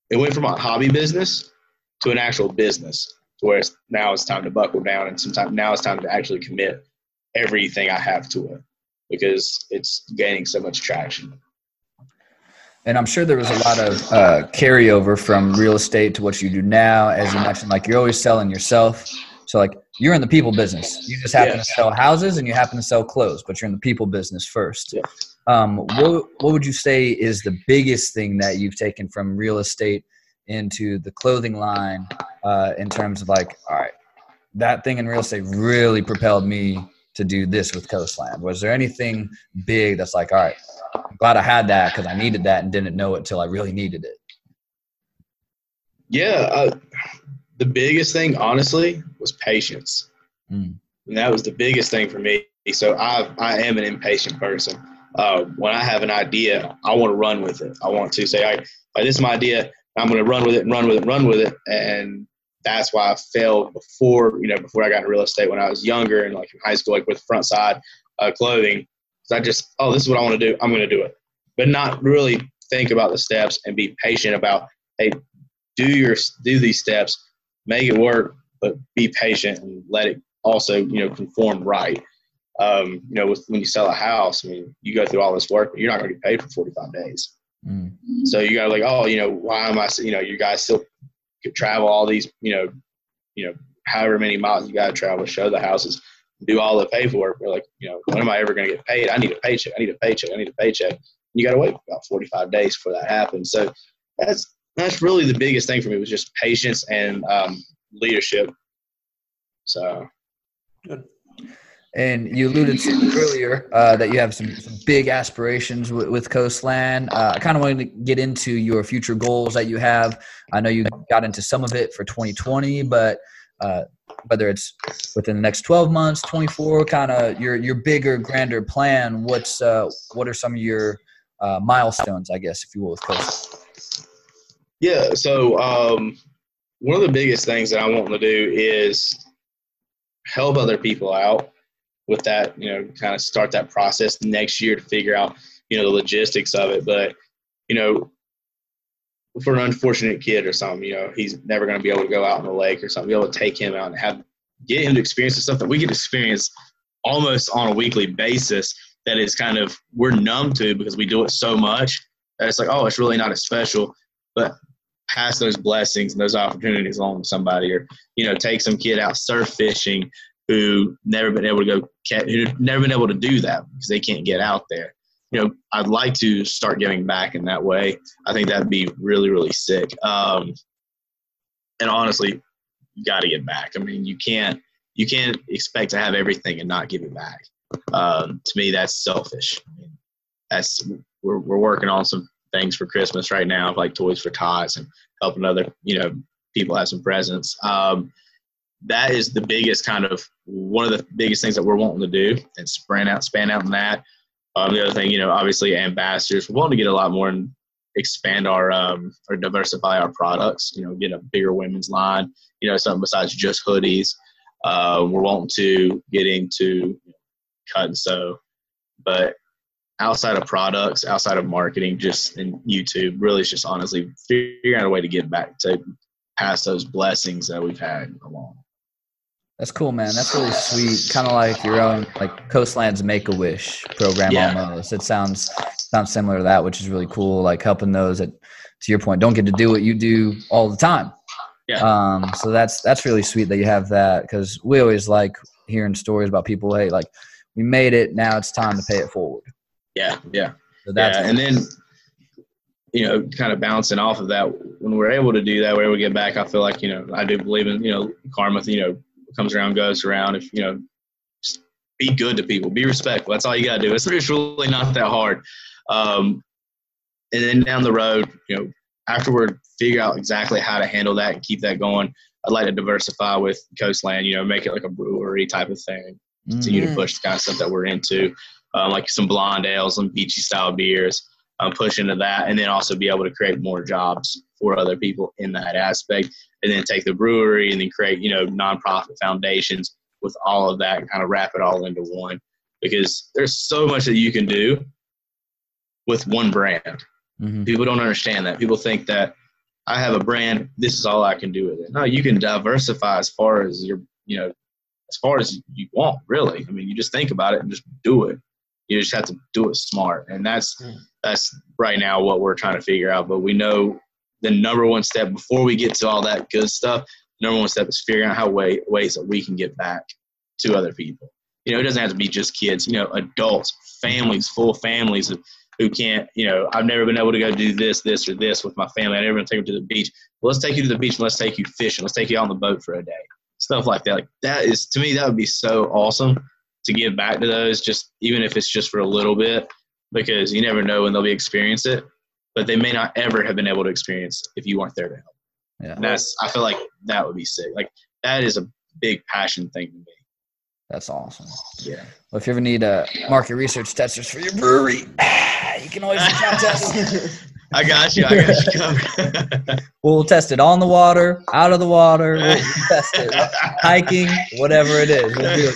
it went from a hobby business to an actual business, to where it's, now it's time to buckle down, and sometimes now it's time to actually commit everything I have to it, because it's gaining so much traction. And I'm sure there was a lot of uh, carryover from real estate to what you do now. As you mentioned, like you're always selling yourself. So like you're in the people business. You just happen to sell houses and you happen to sell clothes, but you're in the people business first. Yeah. Um, what what would you say is the biggest thing that you've taken from real estate into the clothing line uh, in terms of like, all right, that thing in real estate really propelled me to do this with Coastland? Was there anything big that's like, all right, I'm glad I had that because I needed that and didn't know it till I really needed it. Yeah, uh, the biggest thing, honestly, was patience. Mm. And that was the biggest thing for me. So I I am an impatient person. Uh, when I have an idea, I want to run with it. I want to say, "I right, this is my idea. I'm going to run with it and run with it and run with it." And that's why I failed before, you know, before I got into real estate when I was younger and like in high school, like with front side uh, clothing. I just, oh, this is what I want to do. I'm going to do it, but not really think about the steps and be patient about, hey, do your do these steps, make it work, but be patient and let it also, you know, conform right. Um, you know, with, when you sell a house, I mean, you go through all this work, but you're not going to get paid for 45 days. Mm. So you got to like, oh, you know, why am I? You know, you guys still could travel all these, you know, you know, however many miles you got to travel to show the houses, do all the paperwork. We're like, you know, when am I ever going to get paid? I need a paycheck. I need a paycheck. I need a paycheck. And you got to wait about 45 days for that happens. So that's that's really the biggest thing for me was just patience and um, leadership. So. Good. And you alluded to earlier uh, that you have some, some big aspirations with, with Coastland. Uh, I kind of wanted to get into your future goals that you have. I know you got into some of it for 2020, but uh, whether it's within the next 12 months, 24, kind of your your bigger, grander plan. What's uh, what are some of your uh, milestones, I guess, if you will, with Coastland? Yeah. So um, one of the biggest things that I want to do is help other people out with that, you know, kind of start that process next year to figure out, you know, the logistics of it. But, you know, for an unfortunate kid or something, you know, he's never going to be able to go out in the lake or something, be able to take him out and have, get him to experience the stuff that we get to experience almost on a weekly basis that is kind of, we're numb to because we do it so much that it's like, oh, it's really not as special. But pass those blessings and those opportunities along to somebody or, you know, take some kid out surf fishing who never been able to go who never been able to do that because they can't get out there. You know, I'd like to start giving back in that way. I think that'd be really really sick. Um, and honestly, you got to get back. I mean, you can't you can't expect to have everything and not give it back. Um, to me, that's selfish. I mean, that's we're we're working on some things for Christmas right now, like Toys for Tots and helping other you know people have some presents. Um, that is the biggest kind of one of the biggest things that we're wanting to do and span out, span out in that. Um, the other thing, you know, obviously ambassadors. we want to get a lot more and expand our um, or diversify our products. You know, get a bigger women's line. You know, something besides just hoodies. Uh, we're wanting to get into cut and sew, but outside of products, outside of marketing, just in YouTube, really, it's just honestly figuring out a way to get back to pass those blessings that we've had along. That's cool, man. That's really sweet. Kind of like your own, like Coastland's Make a Wish program yeah. almost. It sounds sounds similar to that, which is really cool. Like helping those that, to your point, don't get to do what you do all the time. Yeah. Um. So that's that's really sweet that you have that because we always like hearing stories about people. Hey, like we made it. Now it's time to pay it forward. Yeah. Yeah. So that's yeah. And then you know, kind of bouncing off of that, when we're able to do that, where we're able to get back. I feel like you know, I do believe in you know, karma. You know, comes around goes around. If you know, be good to people, be respectful. That's all you got to do. It's, it's really not that hard. Um, and then down the road, you know, afterward, figure out exactly how to handle that and keep that going. I'd like to diversify with Coastland. You know, make it like a brewery type of thing. Continue mm-hmm. to push the kind of stuff that we're into, um, like some blonde ales and beachy style beers. Um, push into that, and then also be able to create more jobs for other people in that aspect and then take the brewery and then create you know nonprofit foundations with all of that kind of wrap it all into one. Because there's so much that you can do with one brand. Mm-hmm. people don't understand that. People think that i have a brand this is all i can do with it. No you can diversify as far as your you know as far as you want really. I mean you just think about it and just do it. You just have to do it smart. And that's mm. that's right now what we're trying to figure out. But we know the number one step before we get to all that good stuff, number one step is figuring out how way, ways that we can get back to other people. You know, it doesn't have to be just kids, you know, adults, families, full families who can't, you know, I've never been able to go do this, this, or this with my family. I never been them to the beach. Well, let's take you to the beach and let's take you fishing. Let's take you out on the boat for a day. Stuff like that. Like that is to me, that would be so awesome to give back to those, just even if it's just for a little bit. because you never know when they'll be experience it, but they may not ever have been able to experience if you weren't there to help. Yeah. And that's I feel like that would be sick. Like that is a big passion thing to me. That's awesome. Yeah. Well, if you ever need uh, market research testers for your brewery, you can always reach out to us. I got you. I got you. We'll test it on the water, out of the water. We'll test it hiking, whatever it is. We'll do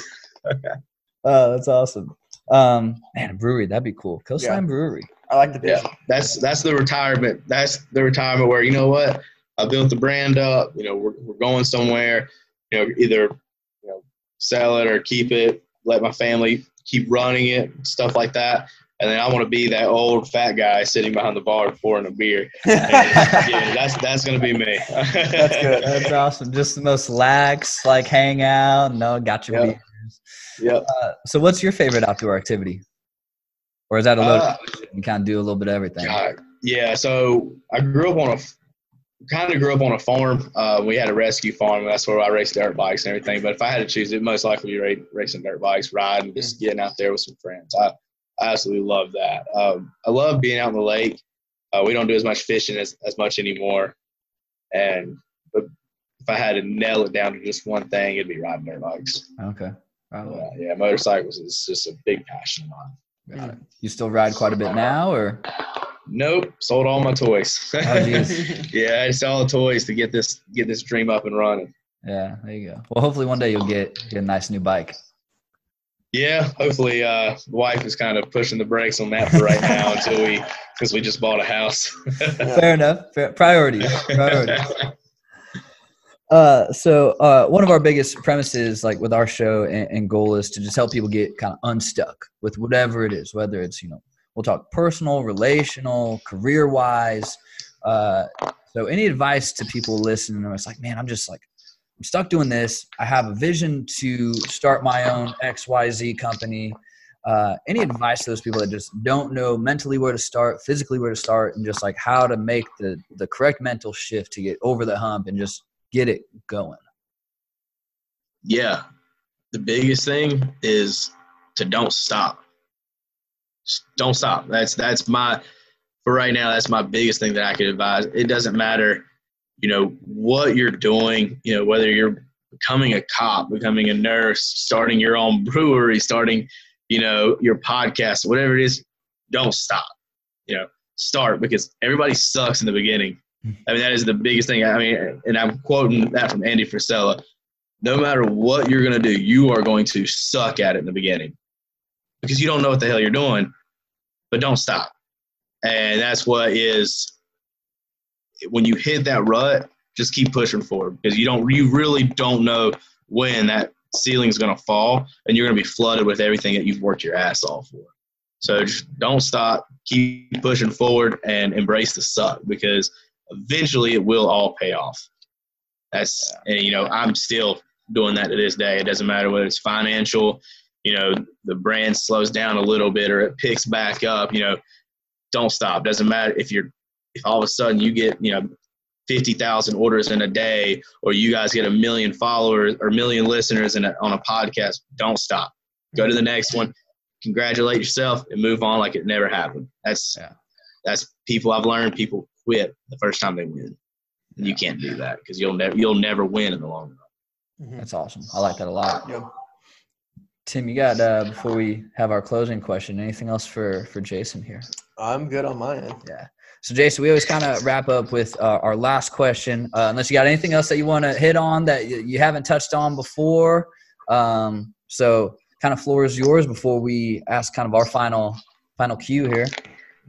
it. Oh, that's awesome. Um, man, a brewery that'd be cool. Coastland Yeah. Brewery. I like the Yeah, that's that's the retirement. That's the retirement where you know what I built the brand up. You know, we're we're going somewhere. You know, either you know sell it or keep it. Let my family keep running it, stuff like that. And then I want to be that old fat guy sitting behind the bar pouring a beer. yeah, that's that's gonna be me. That's good. That's awesome. Just the most lax, like hang out. No, got your Yep. beers. Yep. Uh, so, what's your favorite outdoor activity? Or is that a little? Uh, you kind of do a little bit of everything. God, yeah. So I grew up on a, kind of grew up on a farm. Uh, we had a rescue farm. and That's where I raced dirt bikes and everything. But if I had to choose, it most likely be racing dirt bikes, riding, just getting out there with some friends. I, I absolutely love that. Um, I love being out in the lake. Uh, we don't do as much fishing as, as much anymore. And but if I had to nail it down to just one thing, it'd be riding dirt bikes. Okay. Right. Yeah, yeah motorcycles is just a big passion of mine. Got it. You still ride quite a bit now, or? Nope, sold all my toys. Oh, jeez. yeah, I sell the toys to get this get this dream up and running. Yeah, there you go. Well, hopefully one day you'll get get a nice new bike. Yeah, hopefully, uh, the wife is kind of pushing the brakes on that for right now until we because we just bought a house. Fair enough. Fair, priorities. Priorities. Uh, so uh, one of our biggest premises, like with our show and, and goal, is to just help people get kind of unstuck with whatever it is, whether it's you know we'll talk personal, relational, career wise. Uh, so any advice to people listening? It's like, man, I'm just like I'm stuck doing this. I have a vision to start my own X Y Z company. Uh, any advice to those people that just don't know mentally where to start, physically where to start, and just like how to make the the correct mental shift to get over the hump and just get it going. yeah, the biggest thing is to don't stop. Just don't stop. That's that's my for right now. That's my biggest thing that I could advise. It doesn't matter, you know, what you're doing. You know, whether you're becoming a cop, becoming a nurse, starting your own brewery, starting, you know, your podcast, whatever it is. Don't stop. You know, start because everybody sucks in the beginning. I mean, that is the biggest thing. I mean, and I'm quoting that from Andy Frisella. No matter what you're going to do, you are going to suck at it in the beginning because you don't know what the hell you're doing, but don't stop. And that's what is when you hit that rut, just keep pushing forward because you don't, you really don't know when that ceiling is going to fall and you're going to be flooded with everything that you've worked your ass off for. So just don't stop, keep pushing forward and embrace the suck because eventually it will all pay off. That's and you know I'm still doing that to this day. It doesn't matter whether it's financial, you know, the brand slows down a little bit or it picks back up. You know, don't stop. Doesn't matter if you're if all of a sudden you get you know fifty thousand orders in a day or you guys get a million followers or million listeners in a, on a podcast. Don't stop. Go to the next one. Congratulate yourself and move on like it never happened. That's Yeah. That's people I've learned. People quit the first time they win. And you can't do that because you'll never you'll never win in the long run. That's awesome. I like that a lot. Yep. Tim, you got uh, before we have our closing question, anything else for for Jason here? I'm good on my end. Yeah. So, Jason, we always kind of wrap up with uh, our last question. Uh, unless you got anything else that you want to hit on that y- you haven't touched on before. Um, so, kind of floor is yours before we ask kind of our final final cue here.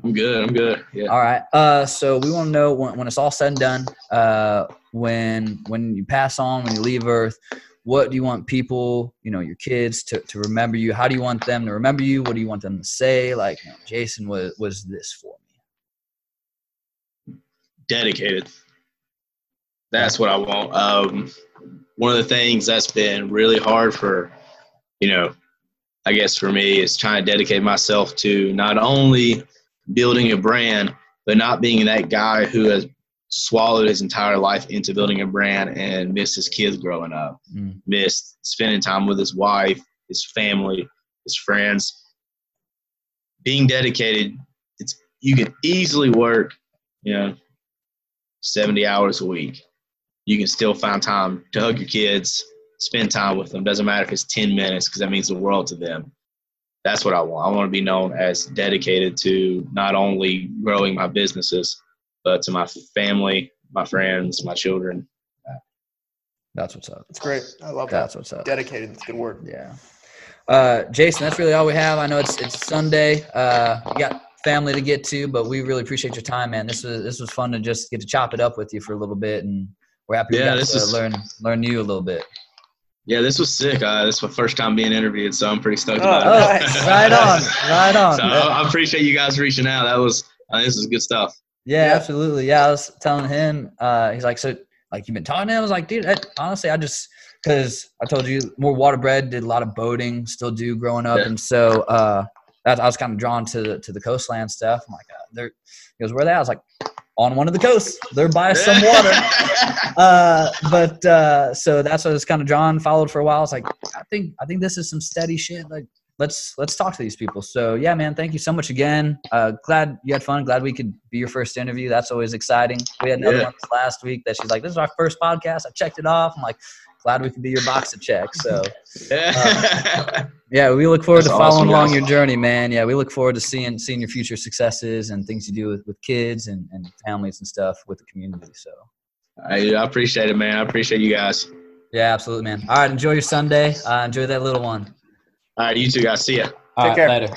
I'm good. I'm good. Yeah. All right. Uh, so we want to know when, when it's all said and done, uh, when when you pass on, when you leave Earth, what do you want people, you know, your kids to, to remember you? How do you want them to remember you? What do you want them to say? Like, you know, Jason was was this for me. dedicated. That's what I want. Um, one of the things that's been really hard for, you know, I guess for me is trying to dedicate myself to not only building a brand, but not being that guy who has swallowed his entire life into building a brand and missed his kids growing up, Mm. missed spending time with his wife, his family, his friends. being dedicated, it's you can easily work, you know, 70 hours a week. You can still find time to hug your kids, spend time with them. Doesn't matter if it's 10 minutes because that means the world to them. That's what I want. I want to be known as dedicated to not only growing my businesses, but to my family, my friends, my children. That's what's up. It's great. I love That's that. That's what's up. Dedicated. It's good word. Yeah. Uh, Jason, that's really all we have. I know it's it's Sunday. Uh, you got family to get to, but we really appreciate your time, man. This was this was fun to just get to chop it up with you for a little bit, and we're happy we Yeah, got this to is- learn learn you a little bit. Yeah, this was sick. Uh, this is my first time being interviewed, so I'm pretty stoked Oh, about Oh, it. nice. right on, right on. So I I appreciate you guys reaching out. That was uh, this is good stuff. Yeah, Yeah. absolutely. Yeah, I was telling him. Uh, he's like, so like you've been talking to him. I was like, dude, I, honestly, I just because I told you more water bred, did a lot of boating, still do growing up, Yeah. and so uh, that I was kind of drawn to the to the coastland stuff. I'm like, uh, they're he goes, where they? at? I was like, on one of the coasts. They're by some water. uh, but uh, so that's what I was kind of drawn. Followed for a while. It's like, I think I think this is some steady shit. Like let's let's talk to these people. So yeah, man, thank you so much again. Uh, glad you had fun. Glad we could be your first interview. That's always exciting. We had another Yeah. one last week that she's like, this is our first podcast. I checked it off. I'm like, glad we could be your box of checks. So Yeah. yeah, we look forward That's to following awesome, along guys. your journey, man. Yeah, we look forward to seeing seeing your future successes and things you do with, with kids and, and families and stuff with the community. So I, I appreciate it, man. I appreciate you guys. yeah, absolutely, man. All right, enjoy your Sunday. Uh, enjoy that little one. All right, you two guys. See ya. All Take right, care. later.